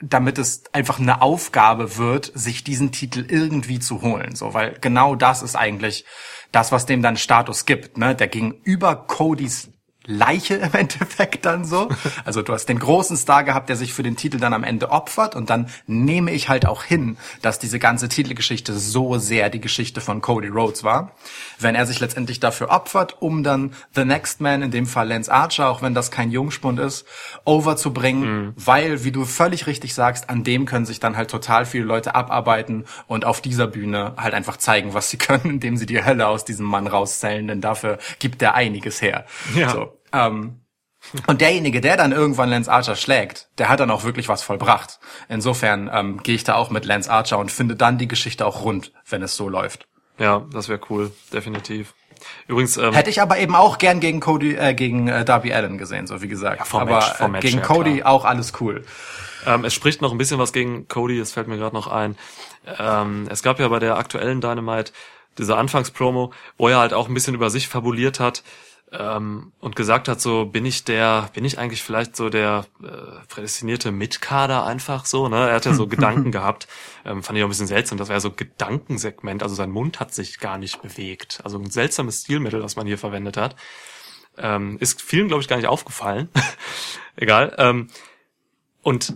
damit es einfach eine Aufgabe wird, sich diesen Titel irgendwie zu holen, so, weil genau das ist eigentlich das, was dem dann Status gibt, ne, der gegenüber Codys Leiche im *laughs* Endeffekt dann so. Also du hast den großen Star gehabt, der sich für den Titel dann am Ende opfert und dann nehme ich halt auch hin, dass diese ganze Titelgeschichte so sehr die Geschichte von Cody Rhodes war. Wenn er sich letztendlich dafür opfert, um dann The Next Man, in dem Fall Lance Archer, auch wenn das kein Jungspund ist, overzubringen, mhm. weil, wie du völlig richtig sagst, an dem können sich dann halt total viele Leute abarbeiten und auf dieser Bühne halt einfach zeigen, was sie *laughs* können, indem sie die Hölle aus diesem Mann rauszählen, denn dafür gibt er einiges her. Ja. So. Ähm, und derjenige, der dann irgendwann Lance Archer schlägt, der hat dann auch wirklich was vollbracht. Insofern ähm, gehe ich da auch mit Lance Archer und finde dann die Geschichte auch rund, wenn es so läuft. Ja, das wäre cool, definitiv. Übrigens ähm, hätte ich aber eben auch gern gegen Cody, äh, gegen äh, Darby Allen gesehen, so wie gesagt. Ja, vom aber Match, vom Match, gegen ja, Cody klar. auch alles cool. Ähm, es spricht noch ein bisschen was gegen Cody, es fällt mir gerade noch ein. Ähm, es gab ja bei der aktuellen Dynamite diese Anfangspromo, wo er halt auch ein bisschen über sich fabuliert hat ähm, und gesagt hat, so bin ich der, bin ich eigentlich vielleicht so der äh, prädestinierte Mitkader einfach so, ne? Er hat ja so *laughs* Gedanken gehabt, ähm, fand ich auch ein bisschen seltsam, das war ja so Gedankensegment, also sein Mund hat sich gar nicht bewegt. Also ein seltsames Stilmittel, was man hier verwendet hat. Ähm, ist vielen, glaube ich, gar nicht aufgefallen. *laughs* Egal. Ähm, und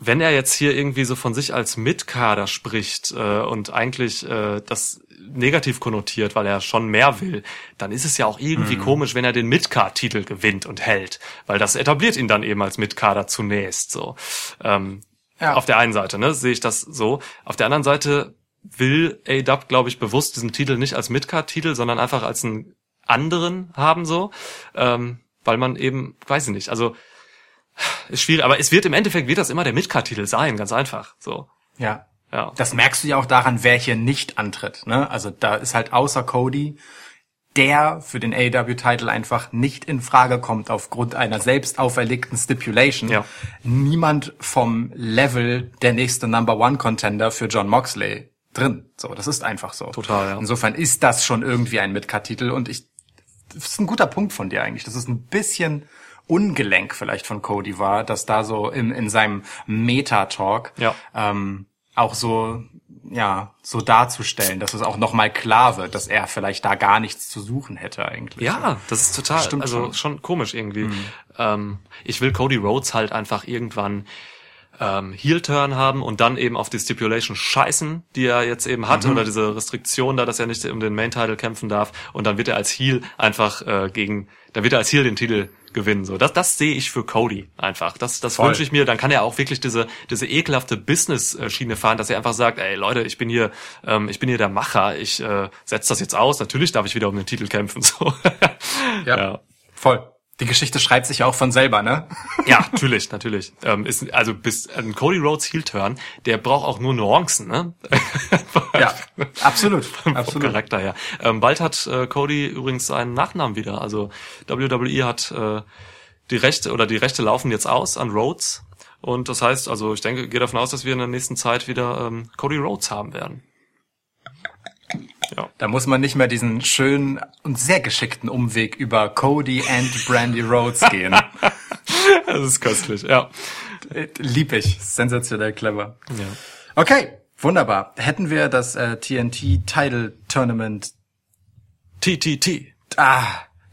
wenn er jetzt hier irgendwie so von sich als Mitkader spricht äh, und eigentlich äh, das negativ konnotiert, weil er schon mehr will, dann ist es ja auch irgendwie mhm. komisch, wenn er den Midcard-Titel gewinnt und hält, weil das etabliert ihn dann eben als Midcarder zunächst. So ähm, ja. auf der einen Seite, ne, sehe ich das so. Auf der anderen Seite will A-Dub, glaube ich, bewusst diesen Titel nicht als Midcard-Titel, sondern einfach als einen anderen haben so, ähm, weil man eben, weiß ich nicht, also ist schwierig, aber es wird im Endeffekt wird das immer der Midcard-Titel sein, ganz einfach. So. Ja. Ja. Das merkst du ja auch daran, wer hier nicht antritt. Ne? Also da ist halt außer Cody der für den AEW-Titel einfach nicht in Frage kommt aufgrund einer selbst auferlegten Stipulation. Ja. Niemand vom Level der nächste Number One Contender für John Moxley drin. So, das ist einfach so. Total, ja. Insofern ist das schon irgendwie ein Midcard-Titel und ich, das ist ein guter Punkt von dir eigentlich. Das ist ein bisschen ungelenk vielleicht von Cody war, dass da so in, in seinem Meta-Talk ja. ähm, auch so ja so darzustellen, dass es auch noch mal klar wird, dass er vielleicht da gar nichts zu suchen hätte eigentlich. Ja, das ist total, Stimmt also schon. schon komisch irgendwie. Mhm. Ähm, ich will Cody Rhodes halt einfach irgendwann ähm, Heel-Turn haben und dann eben auf die Stipulation scheißen, die er jetzt eben hat, mhm. oder diese Restriktion da, dass er nicht um den Main-Title kämpfen darf. Und dann wird er als Heel einfach äh, gegen, dann wird er als Heel den Titel gewinnen. So, das, das sehe ich für Cody einfach. Das, das wünsche ich mir. Dann kann er auch wirklich diese, diese ekelhafte Business-Schiene fahren, dass er einfach sagt, ey Leute, ich bin hier, ähm, ich bin hier der Macher. Ich äh, setze das jetzt aus. Natürlich darf ich wieder um den Titel kämpfen. *laughs* So. ja, ja, voll. Die Geschichte schreibt sich ja auch von selber, ne? *laughs* ja, natürlich, natürlich. Ähm, ist, also bis ein Cody Rhodes Heel Turn, der braucht auch nur Nuancen, ne? *laughs* ja, absolut, absolut. Charakter her. Ähm, bald hat äh, Cody übrigens seinen Nachnamen wieder. Also WWE hat äh, die Rechte oder die Rechte laufen jetzt aus an Rhodes. Und das heißt, also ich denke, gehe davon aus, dass wir in der nächsten Zeit wieder ähm, Cody Rhodes haben werden. Ja. Da muss man nicht mehr diesen schönen und sehr geschickten Umweg über Cody and Brandy Rhodes gehen. *laughs* das ist köstlich, ja. Lieb ich. Sensationell clever. Ja. Okay, wunderbar. Hätten wir das äh, TNT Title Tournament TTT. Ah,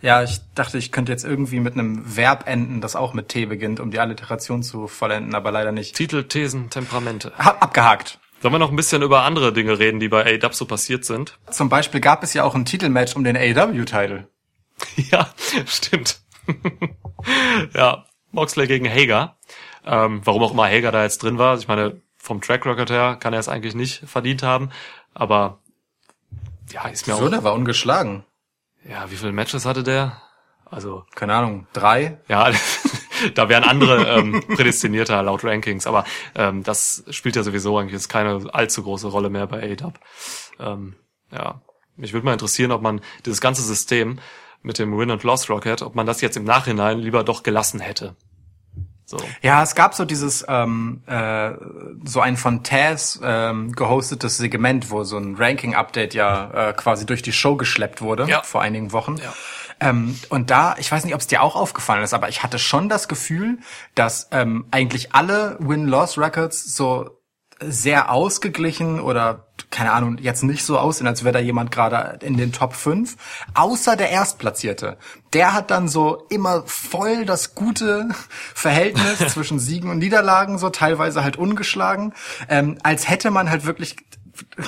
ja, ich dachte, ich könnte jetzt irgendwie mit einem Verb enden, das auch mit T beginnt, um die Alliteration zu vollenden, aber leider nicht. Titel, Thesen, Temperamente. Ha, abgehakt. Sollen wir noch ein bisschen über andere Dinge reden, die bei AEW so passiert sind? Zum Beispiel gab es ja auch ein Titelmatch um den AEW-Titel. *laughs* ja, stimmt. ja, Moxley gegen Hager. Ähm, warum auch immer Hager da jetzt drin war. Ich meine, vom Track Record her kann er es eigentlich nicht verdient haben. Aber ja, ist mir so, auch. So, der war ungeschlagen. Ja, wie viele Matches hatte der? Also. Keine Ahnung, drei? Ja, da wären andere ähm, prädestinierter laut Rankings, aber ähm, das spielt ja sowieso eigentlich jetzt keine allzu große Rolle mehr bei AEW. Ähm, ja, mich würde mal interessieren, ob man dieses ganze System mit dem Win and Loss Rocket, ob man das jetzt im Nachhinein lieber doch gelassen hätte. So. Ja, es gab so dieses ähm, äh, so ein von Taz ähm, gehostetes Segment, wo so ein Ranking-Update ja äh, quasi durch die Show geschleppt wurde ja. vor einigen Wochen. Ja. Ähm, und da, ich weiß nicht, ob es dir auch aufgefallen ist, aber ich hatte schon das Gefühl, dass ähm, eigentlich alle Win-Loss-Records so sehr ausgeglichen oder keine Ahnung, jetzt nicht so aussehen, als wäre da jemand gerade in den Top 5, außer der Erstplatzierte. Der hat dann so immer voll das gute *laughs* Verhältnis *laughs* zwischen Siegen und Niederlagen, so teilweise halt ungeschlagen, ähm, als hätte man halt wirklich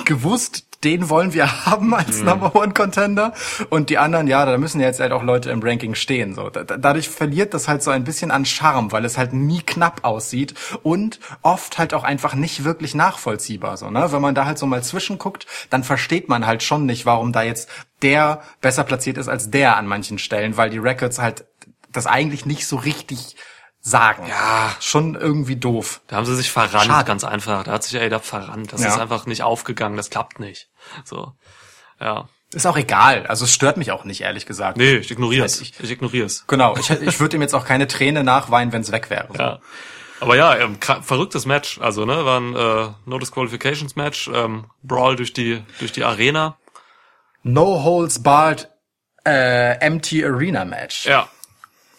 gewusst, den wollen wir *laughs* haben als Number One Contender. Und die anderen, ja, da müssen ja jetzt halt auch Leute im Ranking stehen. So, Da- dadurch verliert das halt so ein bisschen an Charme, weil es halt nie knapp aussieht und oft halt auch einfach nicht wirklich nachvollziehbar. So, ne? Wenn man da halt so mal zwischenguckt, dann versteht man halt schon nicht, warum da jetzt der besser platziert ist als der an manchen Stellen, weil die Records halt das eigentlich nicht so richtig sagen. Ja, schon irgendwie doof. Da haben sie sich verrannt, Schade. ganz einfach. Da hat sich AEW verrannt. Das Ja. ist einfach nicht aufgegangen. Das klappt nicht. So. Ja. Ist auch egal. Also es stört mich auch nicht, ehrlich gesagt. Nee, ich ignoriere es. Ich- Ich ignoriere es. Genau, ich, *laughs* ich würde ihm jetzt auch keine Träne nachweinen, wenn es weg wäre. So. Ja. Aber ja, ähm, verrücktes Match. Also, ne, war ein äh, No Disqualifications Match, ähm, Brawl durch die durch die Arena. No Holds Barred äh, Empty Arena Match. Ja.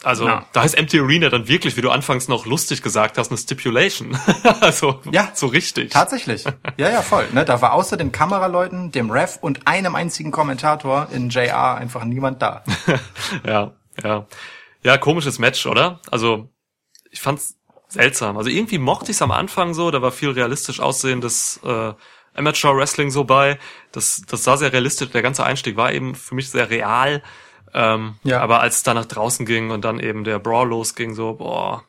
Also, Ja. da heißt Empty Arena dann wirklich, wie du anfangs noch lustig gesagt hast, eine Stipulation. *laughs* also, Ja. so richtig. Tatsächlich. Ja, ja, voll. Ne, da war außer den Kameraleuten, dem Ref und einem einzigen Kommentator in JR einfach niemand da. *laughs* Ja, ja. Ja, komisches Match, oder? Also, ich fand's seltsam. Also irgendwie mochte ich's am Anfang so, da war viel realistisch aussehendes äh, Amateur Wrestling so bei. Das, das sah sehr realistisch, der ganze Einstieg war eben für mich sehr real. Ähm, Ja. Aber als es dann nach draußen ging und dann eben der Brawl losging, so, boah,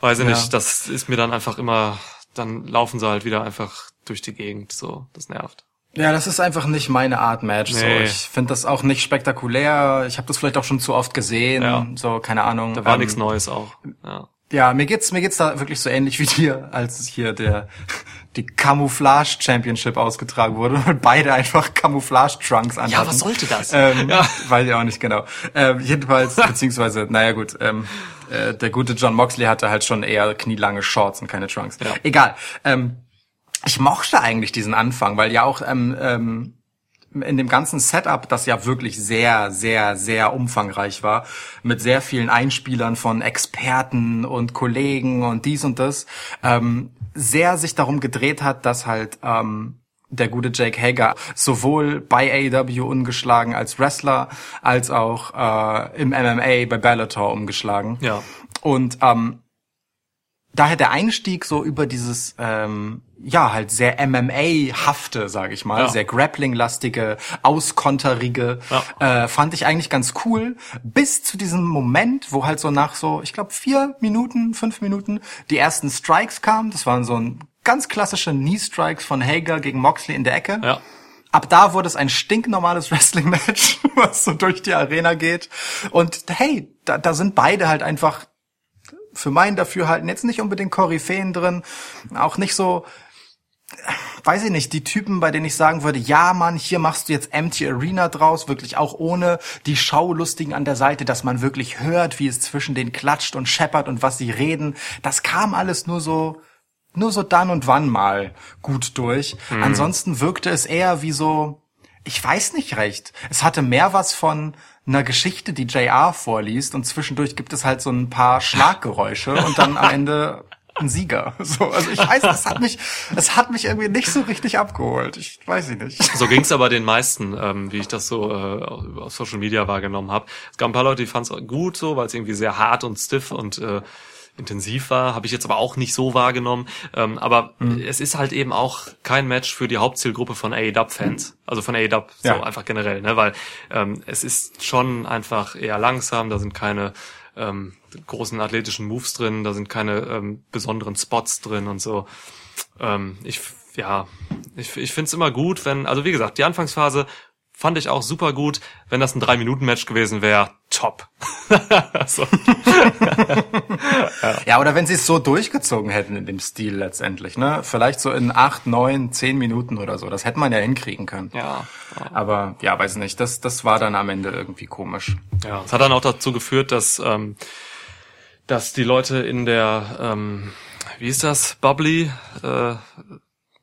weiß ich Ja. nicht, das ist mir dann einfach immer, dann laufen sie halt wieder einfach durch die Gegend, so, das nervt. Ja, das ist einfach nicht meine Art Match. So, Nee. ich finde das auch nicht spektakulär. Ich habe das vielleicht auch schon zu oft gesehen. Ja. So, keine Ahnung. Da war Ähm, nichts Neues auch. Ja. Ja, mir geht's mir geht's da wirklich so ähnlich *laughs* wie dir, als hier der die Camouflage Championship ausgetragen wurde und beide einfach Camouflage Trunks anhatten. Ja, was sollte das? Ähm, Ja. Weiß ich auch nicht genau. Ähm, jedenfalls *laughs* beziehungsweise, naja gut, ähm, äh, der gute John Moxley hatte halt schon eher knielange Shorts und keine Trunks. Ja. Egal. Ähm, ich mochte eigentlich diesen Anfang, weil ja auch ähm, ähm, in dem ganzen Setup, das ja wirklich sehr, sehr, sehr umfangreich war, mit sehr vielen Einspielern von Experten und Kollegen und dies und das, ähm, sehr sich darum gedreht hat, dass halt ähm, der gute Jake Hager sowohl bei AEW ungeschlagen als Wrestler als auch äh, im MMA bei Bellator umgeschlagen. Ja. Und ähm, daher der Einstieg so über dieses ähm, ja halt sehr MMA-hafte, sage ich mal, Ja. sehr Grappling-lastige, auskonterige, Ja. äh, fand ich eigentlich ganz cool, bis zu diesem Moment, wo halt so nach so, ich glaube vier Minuten, fünf Minuten die ersten Strikes kamen. Das waren so ein ganz klassische Knee-Strikes von Hager gegen Moxley in der Ecke. Ja. Ab da wurde es ein stinknormales *laughs* Wrestling-Match, was so durch die Arena geht. Und hey, da, da sind beide halt einfach für mein Dafürhalten jetzt nicht unbedingt Koryphäen drin, auch nicht so, weiß ich nicht, die Typen, bei denen ich sagen würde, ja Mann, hier machst du jetzt Empty Arena draus, wirklich auch ohne die Schaulustigen an der Seite, dass man wirklich hört, wie es zwischen denen klatscht und scheppert und was sie reden. Das kam alles nur so, nur so dann und wann mal gut durch. Ansonsten wirkte es eher wie so, ich weiß nicht recht. Es hatte mehr was von einer Geschichte, die JR vorliest und zwischendurch gibt es halt so ein paar Schlaggeräusche und dann am *laughs* Ende ein Sieger. So, also ich weiß, es hat mich, es hat mich irgendwie nicht so richtig abgeholt. Ich weiß ich nicht. So ging's aber den meisten, ähm, wie ich das so äh, auf Social Media wahrgenommen habe. Es gab ein paar Leute, die fanden es gut so, weil es irgendwie sehr hart und stiff und äh, intensiv war. Habe ich jetzt aber auch nicht so wahrgenommen. Ähm, aber es ist halt eben auch kein Match für die Hauptzielgruppe von AEW-Fans. Also von AEW so Ja. einfach generell, ne? Weil ähm, es ist schon einfach eher langsam, da sind keine ähm, großen athletischen Moves drin, da sind keine ähm, besonderen Spots drin und so. Ähm, ich, ja, ich, ich finde es immer gut, wenn, also wie gesagt, die Anfangsphase fand ich auch super gut. Wenn das ein Drei-Minuten-Match gewesen wäre, top. *laughs* so. Ja, oder wenn sie es so durchgezogen hätten in dem Stil letztendlich, ne? Vielleicht so in acht, neun, zehn Minuten oder so. Das hätte man ja hinkriegen können. Ja, Aber ja, weiß nicht. Das, das war dann am Ende irgendwie komisch. ja. Es hat dann auch dazu geführt, dass, ähm, dass die Leute in der, ähm, wie ist das, Bubbly, äh,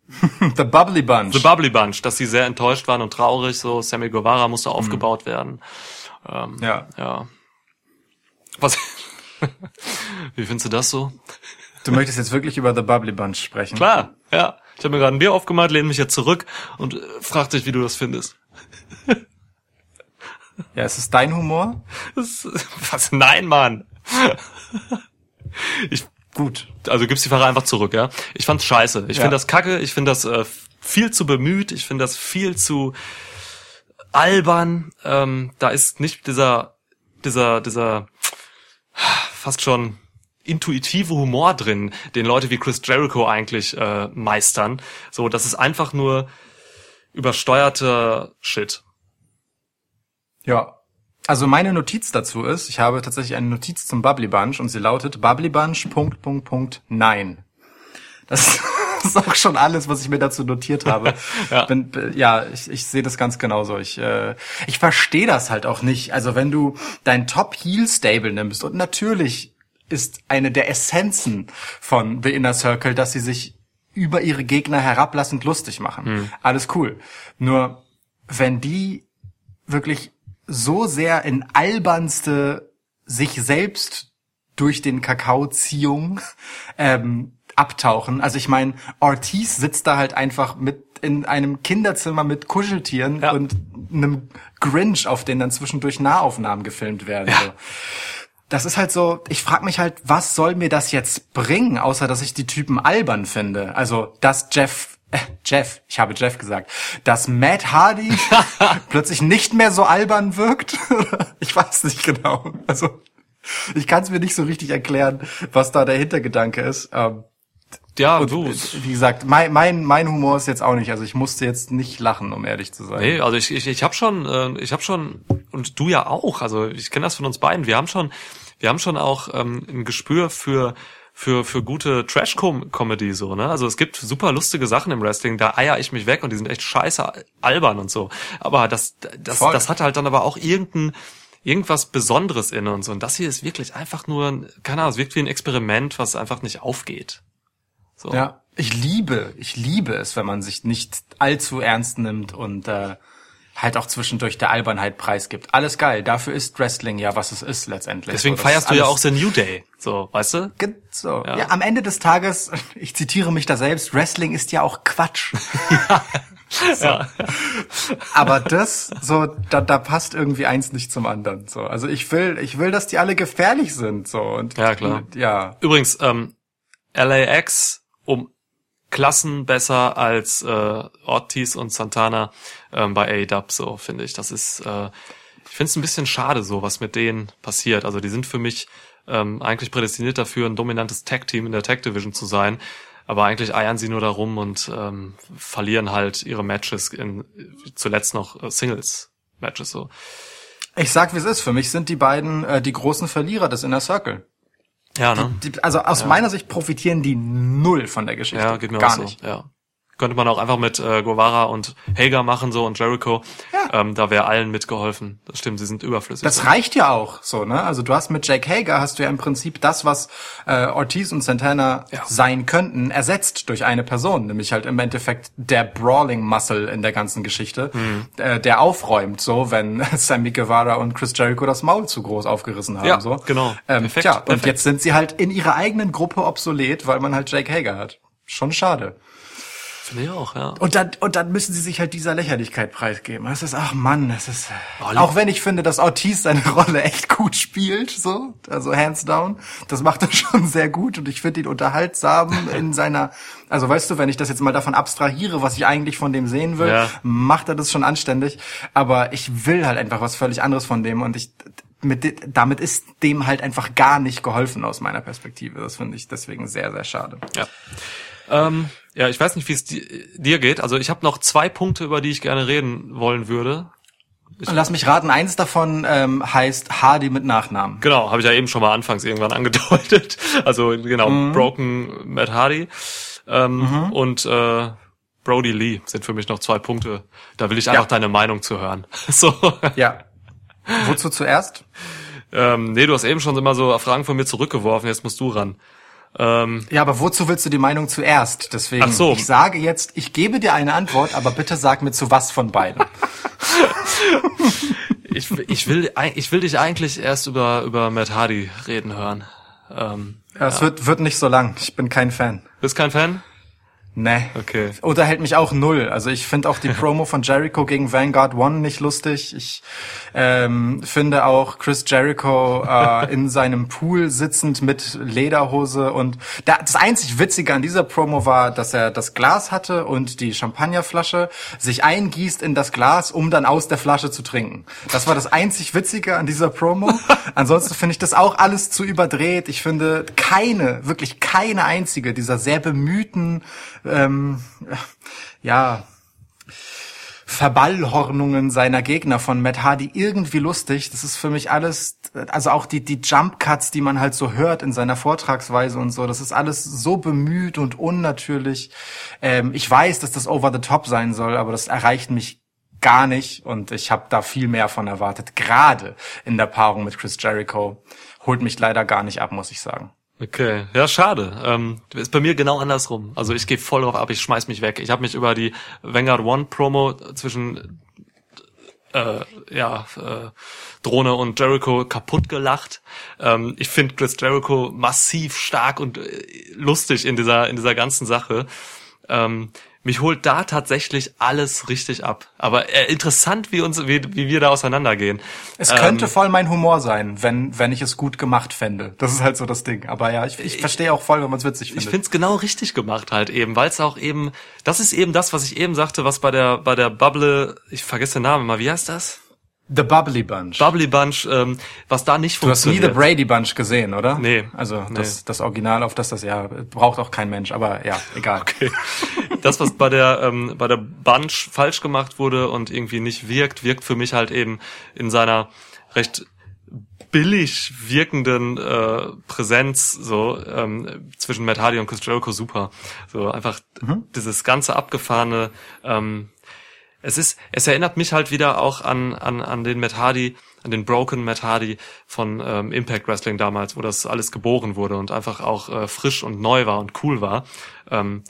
*laughs* The Bubbly Bunch. The Bubbly Bunch, dass sie sehr enttäuscht waren und traurig, so Sammy Guevara musste aufgebaut werden. Ähm, ja. Ja. Was? *laughs* Wie findest du das so? Du möchtest jetzt wirklich über The Bubbly Bunch sprechen? Klar, ja. Ich habe mir gerade ein Bier aufgemacht, lehne mich jetzt zurück und äh, frag dich, wie du das findest. Ja, ist es dein Humor? *laughs* Das, was? Nein, Mann. *laughs* Ich, Gut. also gibst die Fahrer einfach zurück, ja. Ich fand's scheiße. Ich Ja. finde das kacke. Ich finde das äh, viel zu bemüht. Ich finde das viel zu albern. Ähm, da ist nicht dieser, dieser, dieser fast schon intuitive Humor drin, den Leute wie Chris Jericho eigentlich äh, meistern. So, das ist einfach nur übersteuerter Shit. Ja. Also meine Notiz dazu ist, ich habe tatsächlich eine Notiz zum Bubbly Bunch und sie lautet Bubbly Bunch Punkt Punkt Punkt Nein. Das *laughs* ist auch schon alles, was ich mir dazu notiert habe. *laughs* Ja. Bin, ja, ich, ich sehe das ganz genauso. Ich, äh, ich verstehe das halt auch nicht. Also wenn du dein Top Heel Stable nimmst und natürlich ist eine der Essenzen von The Inner Circle, dass sie sich über ihre Gegner herablassend lustig machen. Alles cool. Nur wenn die wirklich so sehr in albernste sich selbst durch den Kakaoziehung ähm, abtauchen. Also ich meine, Ortiz sitzt da halt einfach mit in einem Kinderzimmer mit Kuscheltieren Ja. und einem Grinch, auf den dann zwischendurch Nahaufnahmen gefilmt werden. So. Das ist halt so, ich frage mich halt, was soll mir das jetzt bringen, außer dass ich die Typen albern finde? Also, dass Jeff, äh, Jeff, ich habe Jeff gesagt, dass Matt Hardy *laughs* plötzlich nicht mehr so albern wirkt. *laughs* ich weiß nicht genau. Also, ich kann es mir nicht so richtig erklären, was da der Hintergedanke ist. Ähm, Ja, und, du. wie gesagt, mein, mein, mein Humor ist jetzt auch nicht, also ich musste jetzt nicht lachen, um ehrlich zu sein. Nee, also ich, ich, ich habe schon, äh, ich habe schon, und du ja auch, also ich kenne das von uns beiden, wir haben schon, wir haben schon auch ähm, ein Gespür für für für gute Trash-Comedy so, ne? Also es gibt super lustige Sachen im Wrestling, da eier ich mich weg und die sind echt scheiße albern und so. Aber das das Voll. das hat halt dann aber auch irgendein irgendwas Besonderes in uns und das hier ist wirklich einfach nur, ein- keine Ahnung, es wirkt wie ein Experiment, was einfach nicht aufgeht. So. Ja, ich liebe, ich liebe es, wenn man sich nicht allzu ernst nimmt und äh, halt auch zwischendurch der Albernheit preisgibt. Alles geil, dafür ist Wrestling ja, was es ist letztendlich. Deswegen So, feierst du ja auch The New Day, so, weißt du? So. Ja. Ja. am Ende des Tages, ich zitiere mich da selbst, Wrestling ist ja auch Quatsch. *laughs* Ja. Aber das, so, da, da passt irgendwie eins nicht zum anderen. So. Also ich will, ich will, dass die alle gefährlich sind. So. Und, Ja, klar. Ja. Übrigens, ähm, LAX um Klassen besser als äh, Ortiz und Santana ähm, bei AEW, so finde ich. Das ist, äh, ich finde es ein bisschen schade, so was mit denen passiert. Also die sind für mich ähm, eigentlich prädestiniert dafür, ein dominantes Tag-Team in der Tag Division zu sein. Aber eigentlich eiern sie nur darum und ähm, verlieren halt ihre Matches in zuletzt noch äh, Singles-Matches so. Ich sag, wie es ist. Für mich sind die beiden äh, die großen Verlierer des Inner Circle. Ja, ne? Die, also aus meiner Sicht profitieren die null von der Geschichte. Ja, geht mir Gar auch so. nicht. Ja. Könnte man auch einfach mit äh, Guevara und Hager machen so und Jericho. Ja. Ähm, da wäre allen mitgeholfen. Das stimmt, sie sind überflüssig. Das reicht ja auch so, ne? Also du hast mit Jake Hager hast du ja im Prinzip das, was äh, Ortiz und Santana Ja. sein könnten, ersetzt durch eine Person, nämlich halt im Endeffekt der Brawling Muscle in der ganzen Geschichte, Mhm. äh, der aufräumt, so wenn *laughs* Sammy Guevara und Chris Jericho das Maul zu groß aufgerissen haben. Ja, so. genau. Ähm, Perfekt, tja, und perfekt. jetzt sind sie halt in ihrer eigenen Gruppe obsolet, weil man halt Jake Hager hat. Schon schade. Finde ich auch, ja. Und dann, und dann müssen sie sich halt dieser Lächerlichkeit preisgeben. Das ist, ach Mann, das ist, Oh, auch wenn ich finde, dass Ortiz seine *laughs* Rolle echt gut spielt, so, also hands down, das macht er *laughs* schon sehr gut und ich finde ihn unterhaltsam in *laughs* seiner, also weißt du, wenn ich das jetzt mal davon abstrahiere, was ich eigentlich von dem sehen will, Ja. macht er das schon anständig, aber ich will halt einfach was völlig anderes von dem und ich, mit, damit ist dem halt einfach gar nicht geholfen aus meiner Perspektive. Das finde ich deswegen sehr, sehr schade. Ja. Ähm, ja, ich weiß nicht, wie es di dir geht. Also ich habe noch zwei Punkte, über die ich gerne reden wollen würde. Und lass mich raten, eins davon ähm, heißt Hardy mit Nachnamen. Genau, habe ich ja eben schon mal anfangs irgendwann *laughs* angedeutet. Also genau, Mhm. Broken Matt Hardy ähm, und äh, Brody Lee sind für mich noch zwei Punkte. Da will ich einfach Ja. deine Meinung zu hören. *laughs* So. Ja. Wozu zuerst? Ähm, nee, du hast eben schon immer so Fragen von mir zurückgeworfen, jetzt musst du ran. Ähm, Ja, aber wozu willst du die Meinung zuerst? Deswegen, Ach so. ich sage jetzt, ich gebe dir eine Antwort, aber bitte sag mir zu was von beiden. *laughs* ich, ich, will, ich will dich eigentlich erst über, über Matt Hardy reden hören. Ähm, Ja, es wird, wird nicht so lang. Ich bin kein Fan. bist kein Fan? Nee. Okay. Unterhält mich auch null. Also ich finde auch die *laughs* Promo von Jericho gegen Vanguard One nicht lustig. Ich ähm, finde auch Chris Jericho äh, in seinem Pool sitzend mit Lederhose und da, das einzig Witzige an dieser Promo war, dass er das Glas hatte und die Champagnerflasche sich eingießt in das Glas, um dann aus der Flasche zu trinken. Das war das einzig Witzige an dieser Promo. *laughs* Ansonsten finde ich das auch alles zu überdreht. Ich finde keine, wirklich keine einzige dieser sehr bemühten ähm, ja, Verballhornungen seiner Gegner von Matt Hardy irgendwie lustig. Das ist für mich alles, also auch die, die Jump Cuts, die man halt so hört in seiner Vortragsweise und so, das ist alles so bemüht und unnatürlich. Ähm, ich weiß, dass das over the top sein soll, aber das erreicht mich gar nicht und ich habe da viel mehr von erwartet. Gerade in der Paarung mit Chris Jericho holt mich leider gar nicht ab, muss ich sagen. Okay, ja, schade. Ähm, ist bei mir genau andersrum. Also ich gehe voll drauf ab, ich schmeiß mich weg. Ich habe mich über die Vanguard One Promo zwischen äh, ja, äh, Drohne und Jericho kaputt gelacht. Ähm, ich finde Chris Jericho massiv stark und äh, lustig in dieser in dieser ganzen Sache. Ähm, mich holt da tatsächlich alles richtig ab. Aber äh, interessant, wie uns, wie, wie wir da auseinandergehen. Es könnte voll mein Humor sein, wenn, wenn ich es gut gemacht fände. Das ist halt so das Ding. Aber ja, ich, ich verstehe auch voll, wenn man es witzig Ich findet. find's genau richtig gemacht halt eben, weil es auch eben, das ist eben das, was ich eben sagte, was bei der bei der Bubble, ich vergesse den Namen mal, wie heißt das? The Bubbly Bunch. Bubbly Bunch, ähm, was da nicht du hast nie funktioniert. The Brady Bunch gesehen, oder? Nee. Also Nee. das, das Original, auf das das ja braucht auch kein Mensch, aber ja, egal. Okay. Das, was bei der ähm, bei der Bunch falsch gemacht wurde und irgendwie nicht wirkt, wirkt für mich halt eben in seiner recht billig wirkenden äh, Präsenz so ähm, zwischen Matt Hardy und Chris Jericho super. So einfach dieses ganze abgefahrene. Ähm, es ist, es erinnert mich halt wieder auch an an an den Matt Hardy, an den Broken Matt Hardy von ähm, Impact Wrestling damals, wo das alles geboren wurde und einfach auch äh, frisch und neu war und cool war. Ähm,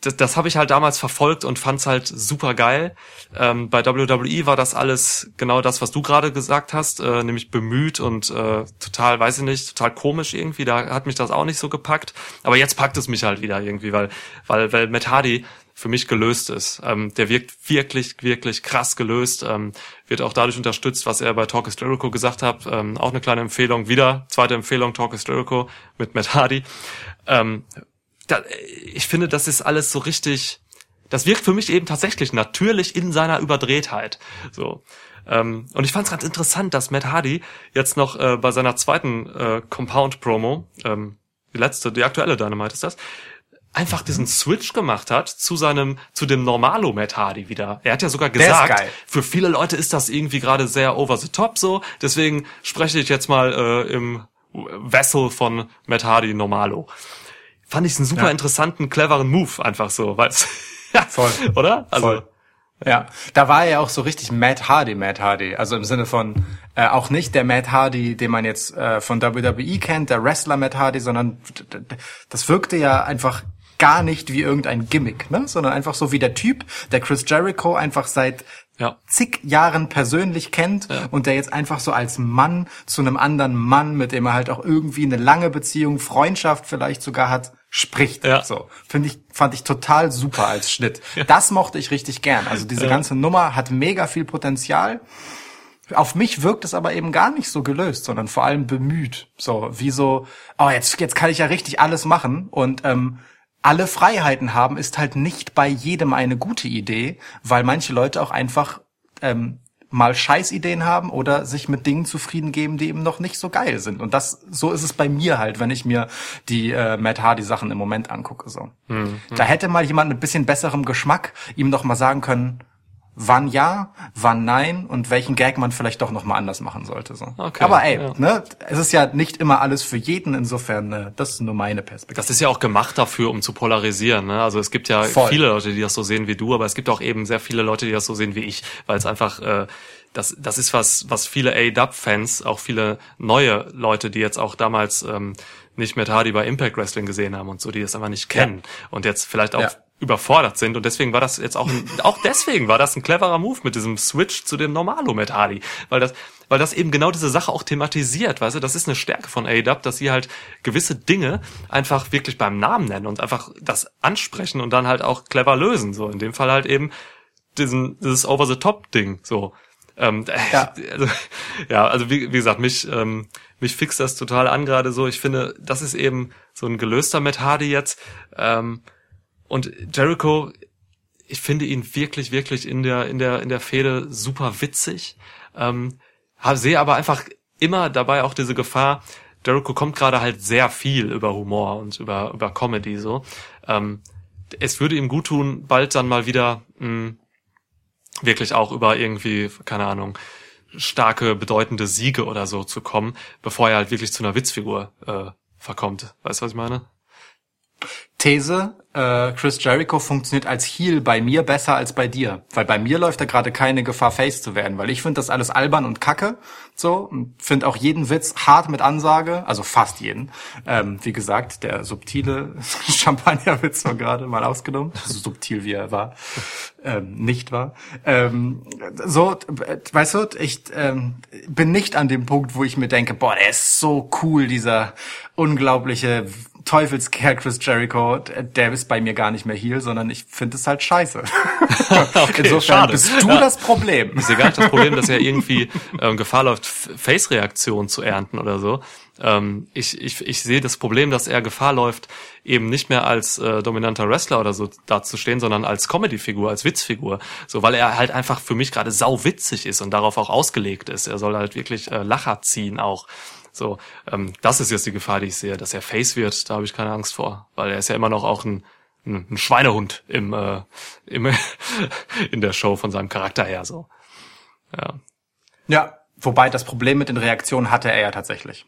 das, das habe ich halt damals verfolgt und fand's halt super geil. Ähm, bei WWE war das alles genau das, was du gerade gesagt hast, äh, nämlich bemüht und äh, total, weiß ich nicht, total komisch irgendwie. Da hat mich das auch nicht so gepackt. Aber jetzt packt es mich halt wieder irgendwie, weil weil weil Matt Hardy für mich gelöst ist. Ähm, der wirkt wirklich, wirklich krass gelöst. Ähm, wird auch dadurch unterstützt, was er bei Talk is Jericho gesagt hat. Ähm, auch eine kleine Empfehlung. Wieder zweite Empfehlung Talk is Jericho mit Matt Hardy. Ähm, da, ich finde, das ist alles so richtig. Das wirkt für mich eben tatsächlich natürlich in seiner Überdrehtheit. So. Ähm, und ich fand es ganz interessant, dass Matt Hardy jetzt noch äh, bei seiner zweiten äh, Compound-Promo, ähm, die letzte, die aktuelle Dynamite ist das, einfach diesen Switch gemacht hat zu seinem, zu dem Normalo Matt Hardy wieder. Er hat ja sogar gesagt, für viele Leute ist das irgendwie gerade sehr over the top so, deswegen spreche ich jetzt mal äh, im Vessel von Matt Hardy Normalo. Fand ich einen super Ja. interessanten, cleveren Move einfach so, weil *laughs* ja, Voll. oder? Also Voll. Ja, da war er ja auch so richtig Matt Hardy, Matt Hardy. Also im Sinne von äh, auch nicht der Matt Hardy, den man jetzt äh, von WWE kennt, der Wrestler Matt Hardy, sondern das wirkte ja einfach gar nicht wie irgendein Gimmick, ne? sondern einfach so wie der Typ, der Chris Jericho einfach seit ja. zig Jahren persönlich kennt und der jetzt einfach so als Mann zu einem anderen Mann, mit dem er halt auch irgendwie eine lange Beziehung, Freundschaft vielleicht sogar hat, spricht. Ja. So finde ich, fand ich total super als Schnitt. Das mochte ich richtig gern. Also diese ganze Nummer hat mega viel Potenzial. Auf mich wirkt es aber eben gar nicht so gelöst, sondern vor allem bemüht. So wie so, oh jetzt jetzt kann ich ja richtig alles machen und ähm, alle Freiheiten haben ist halt nicht bei jedem eine gute Idee, weil manche Leute auch einfach ähm, mal Scheißideen haben oder sich mit Dingen zufrieden geben, die eben noch nicht so geil sind. Und das so ist es bei mir halt, wenn ich mir die äh, Matt Hardy Sachen im Moment angucke. So, da hätte mal jemand mit bisschen besserem Geschmack ihm doch mal sagen können, wann ja, wann nein und welchen Gag man vielleicht doch noch mal anders machen sollte. So. Okay, Aber ey, ja. ne, es ist ja nicht immer alles für jeden. Insofern, äh, das ist nur meine Perspektive. Das ist ja auch gemacht dafür, um zu polarisieren. Ne? Also es gibt ja Voll. viele Leute, die das so sehen wie du, aber es gibt auch eben sehr viele Leute, die das so sehen wie ich, weil es einfach äh, das das ist was was viele AEW-Fans, auch viele neue Leute, die jetzt auch damals ähm, nicht mehr Hardy bei Impact Wrestling gesehen haben und so, die das einfach nicht kennen und jetzt vielleicht auch Ja. Überfordert sind und deswegen war das jetzt auch ein, auch deswegen war das ein cleverer Move mit diesem Switch zu dem Normalo Matt Hardy, weil das weil das eben genau diese Sache auch thematisiert, weißt du, das ist eine Stärke von AEW, dass sie halt gewisse Dinge einfach wirklich beim Namen nennen und einfach das ansprechen und dann halt auch clever lösen, so in dem Fall halt eben diesen, dieses Over-the-Top-Ding, so. Ähm, *laughs* Ja. also, ja, also wie, wie gesagt, mich, ähm, mich fixt das total an gerade so. Ich finde, das ist eben so ein gelöster Matt Hardy jetzt. Ähm, und Jericho, ich finde ihn wirklich, wirklich in der, in der, in der Fehde super witzig. Ähm, sehe aber einfach immer dabei auch diese Gefahr. Jericho kommt gerade halt sehr viel über Humor und über, über Comedy so. Ähm, es würde ihm gut tun, bald dann mal wieder mh, wirklich auch über irgendwie, keine Ahnung, starke, bedeutende Siege oder so zu kommen, bevor er halt wirklich zu einer Witzfigur äh, verkommt. Weißt du, was ich meine? These, äh, Chris Jericho funktioniert als Heel bei mir besser als bei dir. Weil bei mir läuft da gerade keine Gefahr, Face zu werden. Weil ich finde das alles albern und kacke. So. Finde auch jeden Witz hart mit Ansage. Also fast jeden. Ähm, wie gesagt, der subtile *laughs* Champagnerwitz war gerade mal ausgenommen. So subtil wie er war. Ähm, nicht war. Ähm, so, weißt du, ich ähm, bin nicht an dem Punkt, wo ich mir denke, boah, der ist so cool, dieser unglaubliche Teufelskerl Chris Jericho, der ist bei mir gar nicht mehr Heel, sondern ich finde es halt scheiße. *laughs* Insofern schade. bist du Ja. das Problem. Ich sehe gar nicht das Problem, dass er irgendwie ähm, Gefahr läuft, Face-Reaktionen zu ernten oder so. Ähm, ich, ich, ich sehe das Problem, dass er Gefahr läuft, eben nicht mehr als äh, dominanter Wrestler oder so dazustehen, sondern als Comedy-Figur, als Witzfigur. So, weil er halt einfach für mich gerade sau witzig ist und darauf auch ausgelegt ist. Er soll halt wirklich äh, Lacher ziehen auch. So, ähm, das ist jetzt die Gefahr, die ich sehe, dass er Face wird. Da habe ich keine Angst vor, weil er ist ja immer noch auch ein ein ein Schweinehund im, äh, im *laughs* in der Show von seinem Charakter her so. Ja. Ja, wobei das Problem mit den Reaktionen hatte er ja tatsächlich.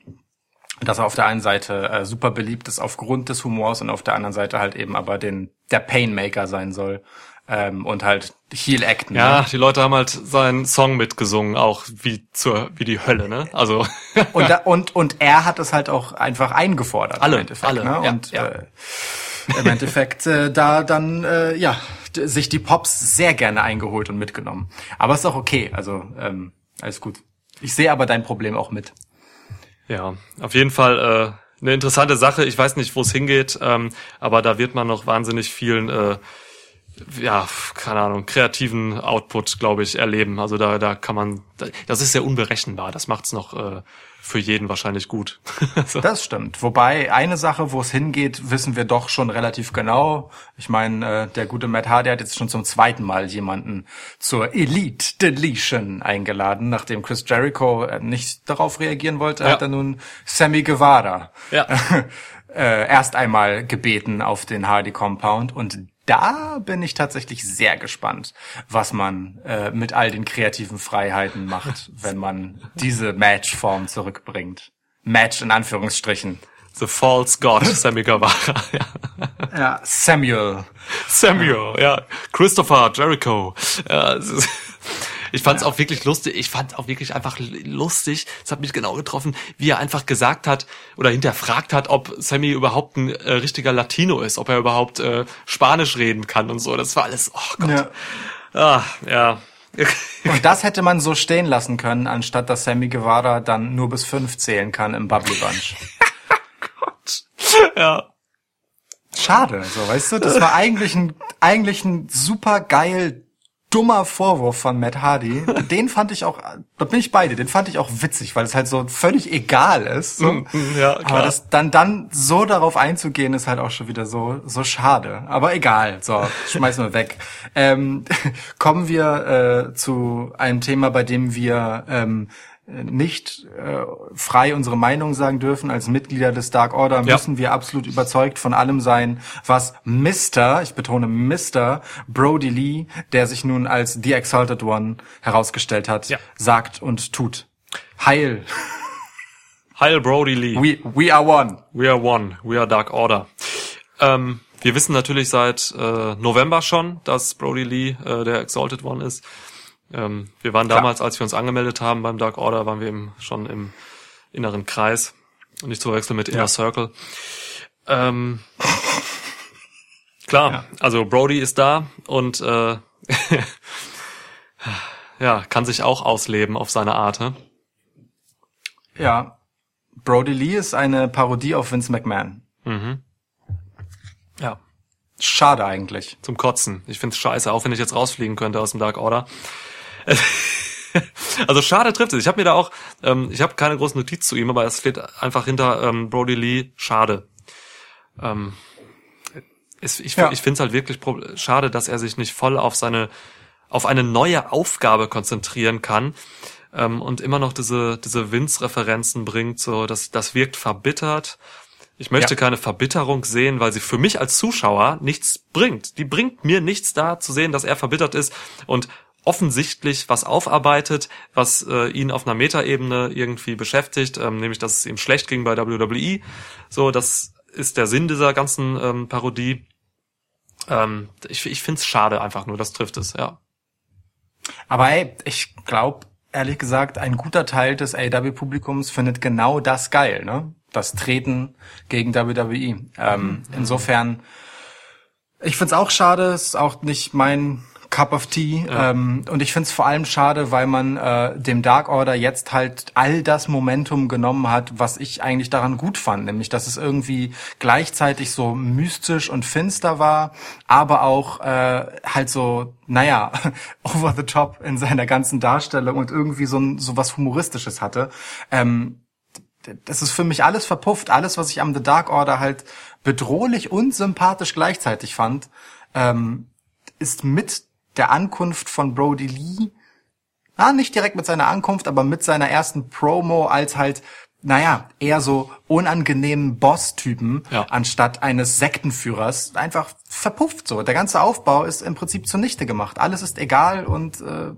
Dass er auf der einen Seite äh, super beliebt ist aufgrund des Humors und auf der anderen Seite halt eben aber den der Painmaker sein soll ähm, und halt Heel acten. Ja, ne? die Leute haben halt seinen Song mitgesungen, auch wie zur wie die Hölle, ne? Also *laughs* Und, da, und und er hat es halt auch einfach eingefordert Alle, im Endeffekt. alle, ne? ja, und ja. Äh, im Endeffekt äh, da dann äh, ja sich die Pops sehr gerne eingeholt und mitgenommen. Aber ist auch okay, also ähm, alles gut. Ich sehe aber dein Problem auch mit. ja, auf jeden Fall äh, eine interessante Sache. Ich weiß nicht, wo es hingeht, ähm, aber da wird man noch wahnsinnig vielen äh, ja, keine Ahnung, kreativen Output, glaube ich, erleben. Also da, da kann man, das ist sehr unberechenbar. Das macht's noch äh, für jeden wahrscheinlich gut. *laughs* so. Das stimmt. Wobei eine Sache, wo es hingeht, wissen wir doch schon relativ genau. Ich meine, äh, der gute Matt Hardy hat jetzt schon zum zweiten Mal jemanden zur Elite Deletion eingeladen, nachdem Chris Jericho äh, nicht darauf reagieren wollte, Ja. hat er nun Sammy Guevara Ja. *laughs* äh, erst einmal gebeten auf den Hardy Compound und da bin ich tatsächlich sehr gespannt, was man äh, mit all den kreativen Freiheiten macht, *laughs* wenn man diese Matchform zurückbringt. Match in Anführungsstrichen. The False God, *laughs* Sammy Guevara. *laughs* ja. Ja, Samuel. Samuel, ja. Christopher, Jericho. Ja, ich fand es auch wirklich lustig. Ich fand auch wirklich einfach lustig. Es hat mich genau getroffen, wie er einfach gesagt hat oder hinterfragt hat, ob Sammy überhaupt ein äh, richtiger Latino ist, ob er überhaupt äh, Spanisch reden kann und so. Das war alles, oh Gott. Ja. Ah, ja. *laughs* Und das hätte man so stehen lassen können, anstatt dass Sammy Guevara dann nur bis fünf zählen kann im Bubbly Bunch. ja. Schade, so, weißt du, das war eigentlich ein, eigentlich ein super geil, dummer Vorwurf von Matt Hardy. *laughs* Den fand ich auch, da bin ich bei dir, den fand ich auch witzig, weil es halt so völlig egal ist. So. Ja, Aber klar. das dann, dann so darauf einzugehen, ist halt auch schon wieder so, so schade. Aber egal, so, schmeißen wir weg. Ähm, *laughs* kommen wir äh, zu einem Thema, bei dem wir ähm, nicht äh, frei unsere Meinung sagen dürfen. Als Mitglieder des Dark Order Ja. müssen wir absolut überzeugt von allem sein, was Mr., ich betone Mr. Brody Lee, der sich nun als The Exalted One herausgestellt hat, Ja. sagt und tut. Heil. Heil Brody Lee. We, we are one. We are one. We are Dark Order. Ähm, wir wissen natürlich seit äh, November schon, dass Brody Lee äh, der Exalted One ist. Ähm, wir waren Klar. damals, als wir uns angemeldet haben beim Dark Order, waren wir im, schon im inneren Kreis. Und nicht zu verwechseln mit Inner Ja. Circle. Ähm, klar, also Brody ist da und äh, *laughs* ja, kann sich auch ausleben auf seine Art. Ne? Ja. Brody Lee ist eine Parodie auf Vince McMahon. Ja. Schade eigentlich. Zum Kotzen. Ich find's scheiße, auch wenn ich jetzt rausfliegen könnte aus dem Dark Order. *laughs* Also schade trifft es. Ich habe mir da auch, ähm, ich habe keine große Notiz zu ihm, aber es steht einfach hinter ähm, Brody Lee schade. Ähm, es, ich Ja. ich finde es halt wirklich schade, dass er sich nicht voll auf seine, auf eine neue Aufgabe konzentrieren kann ähm, und immer noch diese diese Vince-Referenzen bringt. So, das das wirkt verbittert. Ich möchte Ja. keine Verbitterung sehen, weil sie für mich als Zuschauer nichts bringt. Die bringt mir nichts da zu sehen, dass er verbittert ist und offensichtlich was aufarbeitet, was äh, ihn auf einer Metaebene irgendwie beschäftigt, ähm, nämlich dass es ihm schlecht ging bei WWE. So, das ist der Sinn dieser ganzen ähm, Parodie. Ähm, ich ich finde es schade einfach nur, das trifft es, ja. Aber ey, ich glaube, ehrlich gesagt, ein guter Teil des AEW-Publikums findet genau das geil, ne? Das Treten gegen WWE. Ähm, insofern, ich find's auch schade, ist auch nicht mein Cup of Tea. Ähm, und ich find's vor allem schade, weil man äh, dem Dark Order jetzt halt all das Momentum genommen hat, was ich eigentlich daran gut fand. Nämlich, dass es irgendwie gleichzeitig so mystisch und finster war, aber auch äh, halt so, naja, *laughs* over the top in seiner ganzen Darstellung und irgendwie so, ein, so was Humoristisches hatte. Ähm, das ist für mich alles verpufft. Alles, was ich am The Dark Order halt bedrohlich und sympathisch gleichzeitig fand, ähm, ist mit der Ankunft von Brody Lee, na, nicht direkt mit seiner Ankunft, aber mit seiner ersten Promo als halt, naja, eher so unangenehmen Boss-Typen, Ja. anstatt eines Sektenführers, einfach verpufft so. Der ganze Aufbau ist im Prinzip zunichte gemacht. Alles ist egal und, äh,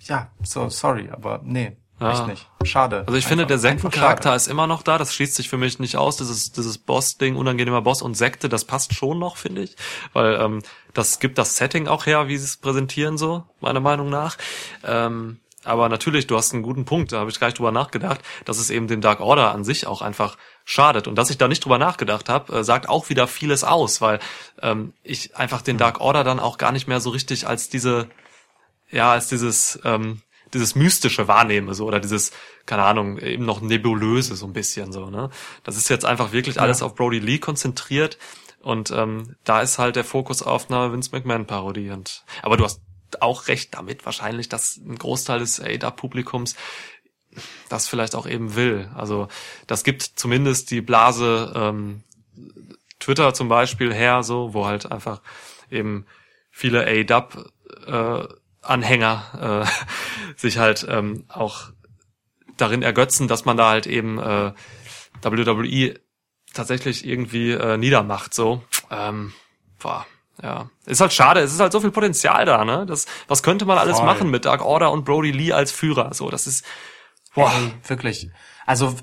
ja, so, sorry, aber nee, Ja. echt nicht. Schade. Also ich finde, Einfach- der einfach Sektencharakter ist immer noch da. Das schließt sich für mich nicht aus. Dieses, dieses Boss-Ding, unangenehmer Boss und Sekte, das passt schon noch, finde ich. Weil ähm, das gibt das Setting auch her, wie sie es präsentieren, so, meiner Meinung nach. Ähm, aber natürlich, du hast einen guten Punkt, da habe ich gleich drüber nachgedacht, dass es eben dem Dark Order an sich auch einfach schadet. Und dass ich da nicht drüber nachgedacht habe, äh, sagt auch wieder vieles aus, weil ähm, ich einfach den Dark Order dann auch gar nicht mehr so richtig als diese ja, als dieses, ähm, dieses Mystische wahrnehme, so, oder dieses, keine Ahnung, eben noch Nebulöse, so ein bisschen, so, ne. Das ist jetzt einfach wirklich alles auf Brody Lee konzentriert und ähm, da ist halt der Fokus auf einer Vince McMahon-Parodie. Und, aber du hast auch recht damit wahrscheinlich, dass ein Großteil des AEW-Publikums das vielleicht auch eben will. Also das gibt zumindest die Blase ähm, Twitter zum Beispiel her, so, wo halt einfach eben viele AEW äh, Anhänger äh, *laughs* sich halt ähm, auch darin ergötzen, dass man da halt eben äh, WWE tatsächlich irgendwie äh, niedermacht. So, ähm, boah, ja, ist halt schade. Es ist halt so viel Potenzial da, ne? Das, was könnte man alles Voll. machen mit Dark Order und Brody Lee als Führer? So, das ist boah, Ey, wirklich. Also,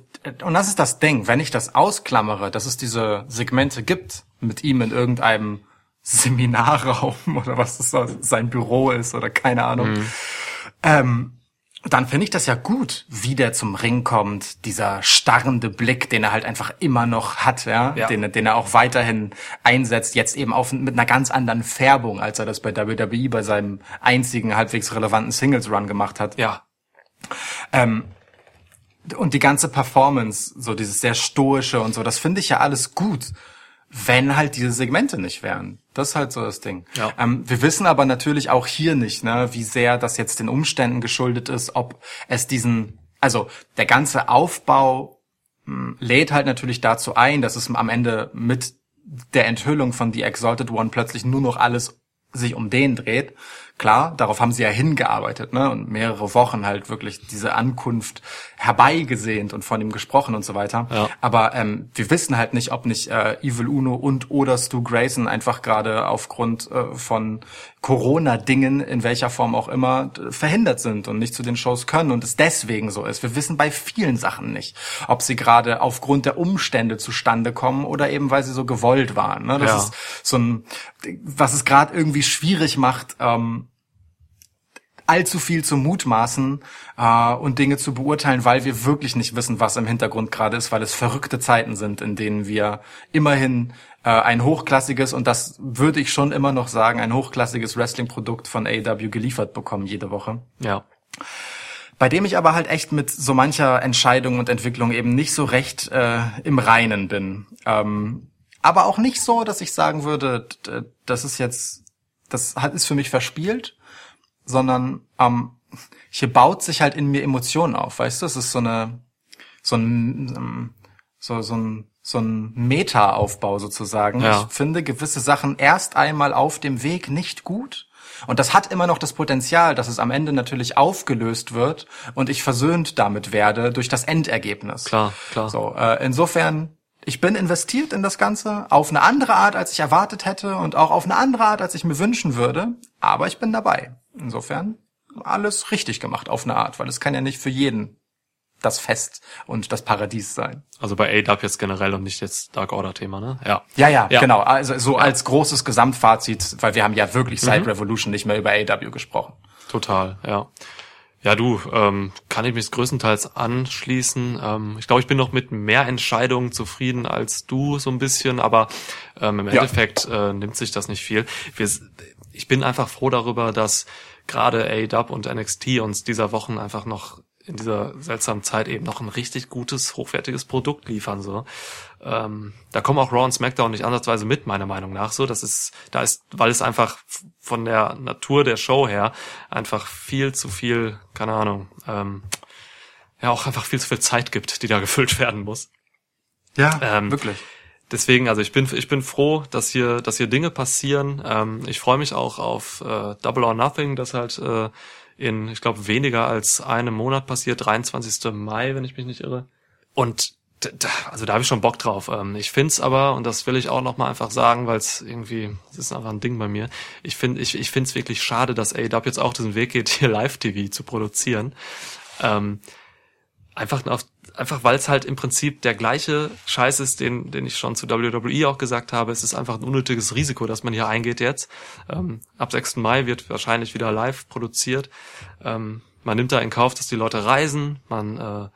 und das ist das Ding, wenn ich das ausklammere, dass es diese Segmente gibt mit ihm in irgendeinem Seminarraum *laughs* oder was das sein Büro ist oder keine Ahnung, ähm, dann finde ich das ja gut, wie der zum Ring kommt, dieser starrende Blick, den er halt einfach immer noch hat, ja, Ja. Den, den er auch weiterhin einsetzt, jetzt eben auf, mit einer ganz anderen Färbung, als er das bei WWE bei seinem einzigen halbwegs relevanten Singles Run gemacht hat. ja, Ähm, und die ganze Performance, so dieses sehr stoische und so, das finde ich ja alles gut, wenn halt diese Segmente nicht wären. Das ist halt so das Ding. Ja. Ähm, wir wissen aber natürlich auch hier nicht, ne, wie sehr das jetzt den Umständen geschuldet ist, ob es diesen, also der ganze Aufbau mh, lädt halt natürlich dazu ein, dass es am Ende mit der Enthüllung von The Exalted One plötzlich nur noch alles sich um den dreht. Klar, darauf haben sie ja hingearbeitet, ne? Und mehrere Wochen halt wirklich diese Ankunft herbeigesehnt und von ihm gesprochen und so weiter. Ja. Aber ähm, wir wissen halt nicht, ob nicht äh, Evil Uno und oder Stu Grayson einfach gerade aufgrund äh, von Corona-Dingen, in welcher Form auch immer, verhindert sind und nicht zu den Shows können und es deswegen so ist. Wir wissen bei vielen Sachen nicht, ob sie gerade aufgrund der Umstände zustande kommen oder eben weil sie so gewollt waren. Ne? Das Ja. ist so ein, was es gerade irgendwie schwierig macht, ähm, allzu viel zu mutmaßen äh, und Dinge zu beurteilen, weil wir wirklich nicht wissen, was im Hintergrund gerade ist, weil es verrückte Zeiten sind, in denen wir immerhin äh, ein hochklassiges, und das würde ich schon immer noch sagen, ein hochklassiges Wrestling-Produkt von AEW geliefert bekommen jede Woche. ja. bei dem ich aber halt echt mit so mancher Entscheidung und Entwicklung eben nicht so recht äh, im Reinen bin. Ähm, aber auch nicht so, dass ich sagen würde, das ist jetzt, das hat, ist für mich verspielt, sondern ähm, hier baut sich halt in mir Emotionen auf, weißt du? Es ist so eine, so ein, ähm, so, so ein, so ein Meta-Aufbau sozusagen. Ja. Ich finde gewisse Sachen erst einmal auf dem Weg nicht gut. Und das hat immer noch das Potenzial, dass es am Ende natürlich aufgelöst wird und ich versöhnt damit werde durch das Endergebnis. Klar, klar. So, äh, insofern, ich bin investiert in das Ganze auf eine andere Art, als ich erwartet hätte und auch auf eine andere Art, als ich mir wünschen würde. Aber ich bin dabei. Insofern alles richtig gemacht auf eine Art, weil es kann ja nicht für jeden das Fest und das Paradies sein. Also bei ADAP jetzt generell und nicht jetzt Dark Order Thema, ne? Ja. Ja, ja, Ja. genau. Also so als großes Gesamtfazit, weil wir haben ja wirklich seit Revolution nicht mehr über AW gesprochen. Total, ja. Ja, du, ähm, kann ich mich größtenteils anschließen. Ähm, ich glaube, ich bin noch mit mehr Entscheidungen zufrieden als du so ein bisschen, aber ähm, im Ja. Endeffekt äh, nimmt sich das nicht viel. Wir, ich bin einfach froh darüber, dass gerade AEW und NXT uns dieser Wochen einfach noch in dieser seltsamen Zeit eben noch ein richtig gutes, hochwertiges Produkt liefern. So, ähm, da kommen auch Raw und SmackDown nicht ansatzweise mit, meiner Meinung nach. So, das ist, da ist, weil es einfach von der Natur der Show her einfach viel zu viel, keine Ahnung, ähm, ja auch einfach viel zu viel Zeit gibt, die da gefüllt werden muss. Ja, Ähm, wirklich. Deswegen, also ich bin ich bin froh, dass hier dass hier Dinge passieren. Ähm, ich freue mich auch auf äh, Double or Nothing, das halt äh, in ich glaube weniger als einem Monat passiert, 23. Mai, wenn ich mich nicht irre. Und also da habe ich schon Bock drauf. Ähm, ich find's aber und das will ich auch noch mal einfach sagen, weil es irgendwie das ist einfach ein Ding bei mir. Ich finde ich ich find's wirklich schade, dass AEW jetzt auch diesen Weg geht, hier *laughs* Live-TV zu produzieren. Ähm, einfach auf, einfach weil es halt im Prinzip der gleiche Scheiß ist, den, den ich schon zu WWE auch gesagt habe. Es ist einfach ein unnötiges Risiko, dass man hier eingeht jetzt. Ähm, ab 6. Mai wird wahrscheinlich wieder live produziert. Ähm, man nimmt da in Kauf, dass die Leute reisen. Man äh,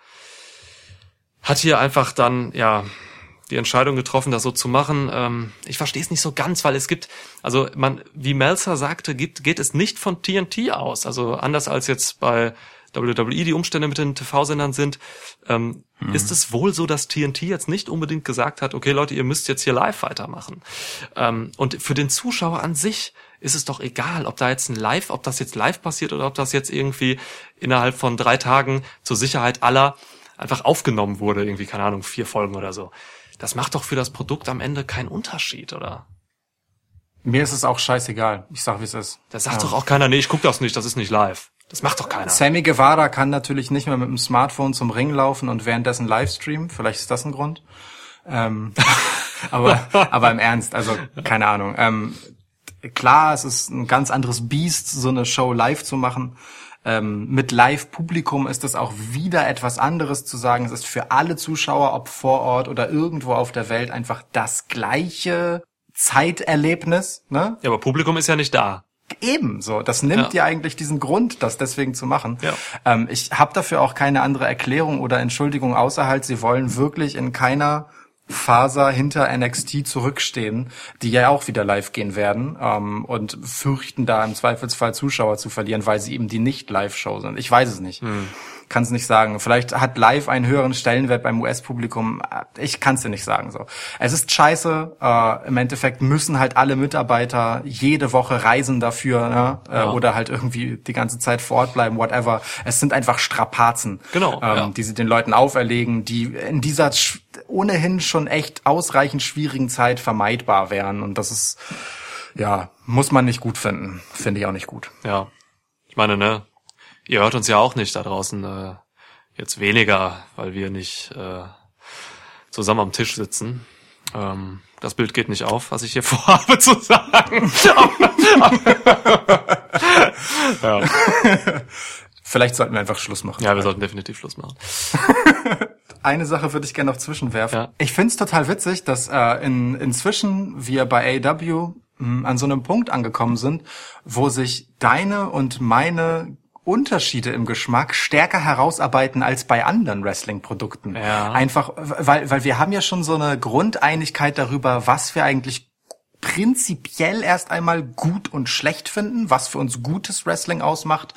hat hier einfach dann, ja, die Entscheidung getroffen, das so zu machen. Ähm, ich verstehe es nicht so ganz, weil es gibt, also man, wie Melzer sagte, gibt, geht es nicht von TNT aus. Also anders als jetzt bei WWE die Umstände mit den TV-Sendern sind, ähm, ist es wohl so, dass TNT jetzt nicht unbedingt gesagt hat, okay Leute, ihr müsst jetzt hier live weitermachen. Ähm, und für den Zuschauer an sich ist es doch egal, ob da jetzt ein Live, ob das jetzt live passiert oder ob das jetzt irgendwie innerhalb von drei Tagen zur Sicherheit aller einfach aufgenommen wurde, irgendwie, keine Ahnung, vier Folgen oder so. Das macht doch für das Produkt am Ende keinen Unterschied, oder? Mir ist es auch scheißegal. Ich sag, wie es ist. Da sagt Ja. doch auch keiner, nee, ich guck das nicht, das ist nicht live. Das macht doch keiner. Sammy Guevara kann natürlich nicht mehr mit dem Smartphone zum Ring laufen und währenddessen Livestream. Vielleicht ist das ein Grund. Ähm, *laughs* aber, aber im Ernst, also keine Ahnung. Ähm, klar, es ist ein ganz anderes Biest, so eine Show live zu machen. Ähm, mit Live-Publikum ist es auch wieder etwas anderes zu sagen. Es ist für alle Zuschauer, ob vor Ort oder irgendwo auf der Welt, einfach das gleiche Zeiterlebnis. Ne? Ja, aber Publikum ist ja nicht da. Eben so. Das nimmt Ja. dir eigentlich diesen Grund, das deswegen zu machen. Ja. Ähm, ich habe dafür auch keine andere Erklärung oder Entschuldigung außer halt, sie wollen wirklich in keiner Faser hinter NXT zurückstehen, die ja auch wieder live gehen werden ähm, und fürchten da im Zweifelsfall Zuschauer zu verlieren, weil sie eben die Nicht-Live-Show sind. Ich weiß es nicht. Kann es nicht sagen. Vielleicht hat live einen höheren Stellenwert beim US-Publikum. Ich kann es dir nicht sagen. So, es ist scheiße. Äh, Im Endeffekt müssen halt alle Mitarbeiter jede Woche reisen dafür ne? äh, Ja. oder halt irgendwie die ganze Zeit vor Ort bleiben, whatever. Es sind einfach Strapazen, Genau, ähm, ja. die sie den Leuten auferlegen, die in dieser ohnehin schon echt ausreichend schwierigen Zeit vermeidbar wären. Und das ist ja muss man nicht gut finden. Finde ich auch nicht gut. Ja. Ich meine, ne, ihr hört uns ja auch nicht da draußen äh, jetzt weniger, weil wir nicht äh, zusammen am Tisch sitzen. Ähm, das Bild geht nicht auf, was ich hier *laughs* vorhabe zu sagen. *laughs* ja. Vielleicht sollten wir einfach Schluss machen. ja, wir sollten definitiv Schluss machen. *laughs* Eine Sache würde ich gerne noch zwischenwerfen. Ja. Ich find's total witzig, dass äh, in, inzwischen wir bei AW mh, an so einem Punkt angekommen sind, wo sich deine und meine Unterschiede im Geschmack stärker herausarbeiten als bei anderen Wrestling-Produkten. Ja. Einfach, weil, weil wir haben ja schon so eine Grundeinigkeit darüber, was wir eigentlich prinzipiell erst einmal gut und schlecht finden, was für uns gutes Wrestling ausmacht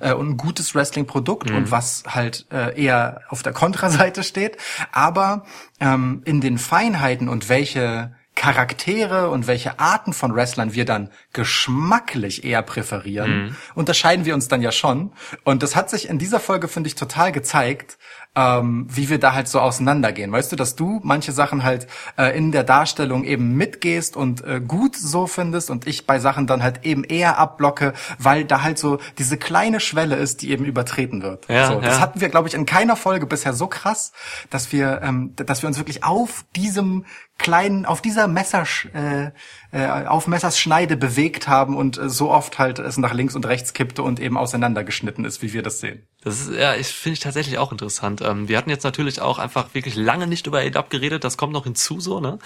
äh, und ein gutes Wrestling-Produkt und was halt äh, eher auf der Kontraseite steht. Aber ähm, in den Feinheiten und welche Charaktere und welche Arten von Wrestlern wir dann geschmacklich eher präferieren, unterscheiden wir uns dann ja schon. Und das hat sich in dieser Folge, finde ich, total gezeigt, ähm, wie wir da halt so auseinandergehen. Weißt du, dass du manche Sachen halt äh, in der Darstellung eben mitgehst und äh, gut so findest und ich bei Sachen dann halt eben eher abblocke, weil da halt so diese kleine Schwelle ist, die eben übertreten wird. Ja, so, das ja. hatten wir, glaube ich, in keiner Folge bisher so krass, dass wir, ähm, dass wir uns wirklich auf diesem kleinen, auf dieser Messersch, äh, äh, auf Messers Schneide bewegt haben und äh, so oft halt es nach links und rechts kippte und eben auseinandergeschnitten ist, wie wir das sehen. Das ist, ja, ich finde ich tatsächlich auch interessant. Ähm, wir hatten jetzt natürlich auch einfach wirklich lange nicht über ADAP geredet, das kommt noch hinzu so, ne?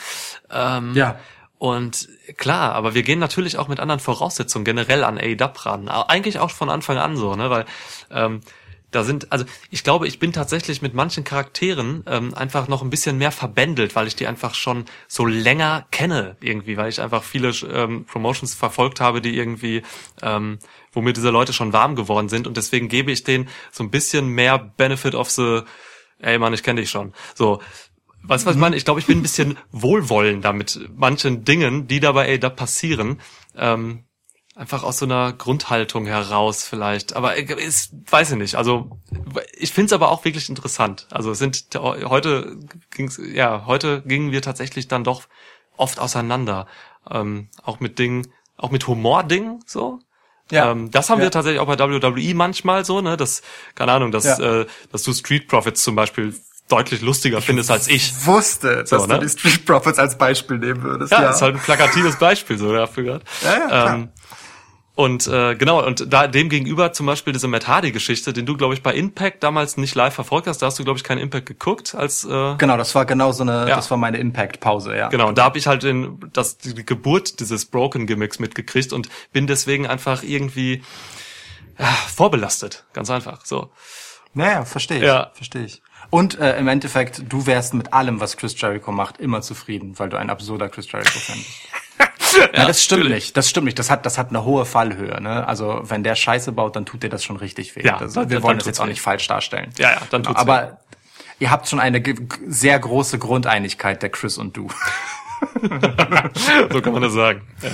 Ähm, Ja. Und klar, aber wir gehen natürlich auch mit anderen Voraussetzungen generell an AEW ran. Eigentlich auch von Anfang an so, ne? Weil ähm, da sind, also ich glaube, ich bin tatsächlich mit manchen Charakteren ähm, einfach noch ein bisschen mehr verbändelt, weil ich die einfach schon so länger kenne irgendwie, weil ich einfach viele ähm, Promotions verfolgt habe, die irgendwie, ähm, wo mir diese Leute schon warm geworden sind und deswegen gebe ich denen so ein bisschen mehr Benefit of the, ey Mann, ich kenne dich schon. So, Weißt du, was ich meine? Ich glaube, ich bin ein bisschen wohlwollender mit manchen Dingen, die dabei da passieren. Ähm, einfach aus so einer Grundhaltung heraus vielleicht. Aber ist, weiß ich nicht. Also ich finde es aber auch wirklich interessant. Also es sind heute ging's, ja, heute gingen wir tatsächlich dann doch oft auseinander. Ähm, auch mit Dingen, auch mit Humordingen so. Ja. Ähm, das haben Ja. wir tatsächlich auch bei WWE manchmal so, ne? Das, keine Ahnung, dass, Ja. äh, dass du Street Profits zum Beispiel deutlich lustiger findest als ich. Ich wusste, So, dass ne? du die Street Profits als Beispiel nehmen würdest. Ja, ist halt ein plakatives Beispiel so dafür gerade. Ja, ja, klar. ähm, und äh, genau, und da dem gegenüber zum Beispiel diese Matt Hardy-Geschichte, den du, glaube ich, bei Impact damals nicht live verfolgt hast, da hast du, glaube ich, keinen Impact geguckt als äh, Genau, das war genau so eine, Ja. das war meine Impact-Pause, ja. Genau, und da habe ich halt den, das, die Geburt dieses Broken Gimmicks mitgekriegt und bin deswegen einfach irgendwie ja, vorbelastet. Ganz einfach. So. Naja, verstehe ich, Ja. verstehe ich. Und äh, im Endeffekt, du wärst mit allem, was Chris Jericho macht, immer zufrieden, weil du ein absurder Chris Jericho-Fan bist. *laughs* ja, das stimmt natürlich. nicht. Das stimmt nicht. Das hat, das hat eine hohe Fallhöhe. Ne? Also wenn der Scheiße baut, dann tut dir das schon richtig weh. Ja, das, dann- wir dann wollen das jetzt auch weh. nicht falsch darstellen. Ja, ja, dann tut's Aber ihr habt schon eine sehr große Grundeinigkeit, der Chris und du. *laughs* *laughs* So kann man das sagen. Ja.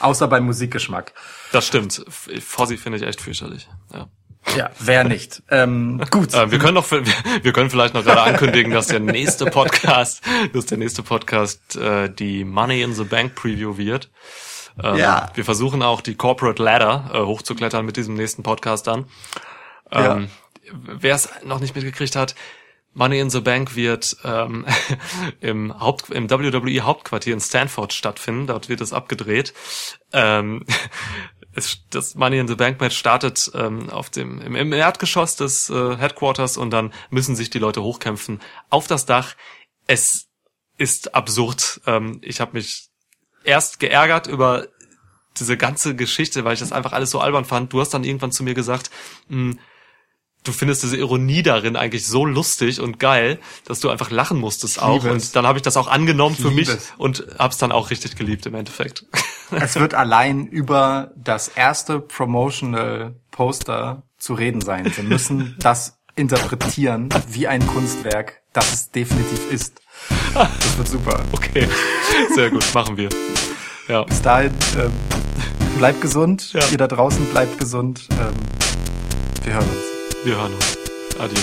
Außer beim Musikgeschmack. Das stimmt. F- Fozzy finde ich echt fürchterlich. Ja. Ja, wer nicht. Ähm, gut. Äh, wir können noch, wir, können vielleicht noch gerade ankündigen, dass der nächste Podcast, dass der nächste Podcast äh, die Money in the Bank Preview wird. Ähm, Ja. Wir versuchen auch die Corporate Ladder äh, hochzuklettern mit diesem nächsten Podcast dann. Ähm, Wer es noch nicht mitgekriegt hat, Money in the Bank wird ähm, *laughs* im, Haupt, im WWE Hauptquartier in Stanford stattfinden. Dort wird es abgedreht. Ähm, es, das Money in the Bank Match startet ähm, auf dem im, im Erdgeschoss des äh, Headquarters und dann müssen sich die Leute hochkämpfen auf das Dach. Es ist absurd. Ähm, ich habe mich erst geärgert über diese ganze Geschichte, weil ich das einfach alles so albern fand. Du hast dann irgendwann zu mir gesagt, mh, du findest diese Ironie darin eigentlich so lustig und geil, dass du einfach lachen musstest auch. liebe es. Und dann habe ich das auch angenommen für mich es. und hab's dann auch richtig geliebt im Endeffekt. *laughs* Es wird allein über das erste Promotional Poster zu reden sein. Wir müssen das interpretieren wie ein Kunstwerk, das es definitiv ist. Das wird super. Okay, sehr gut, machen wir. Ja, Bis dahin, ähm, bleibt gesund. Ja. Ihr da draußen bleibt gesund. Ähm, wir hören uns. Wir hören uns. Adieu.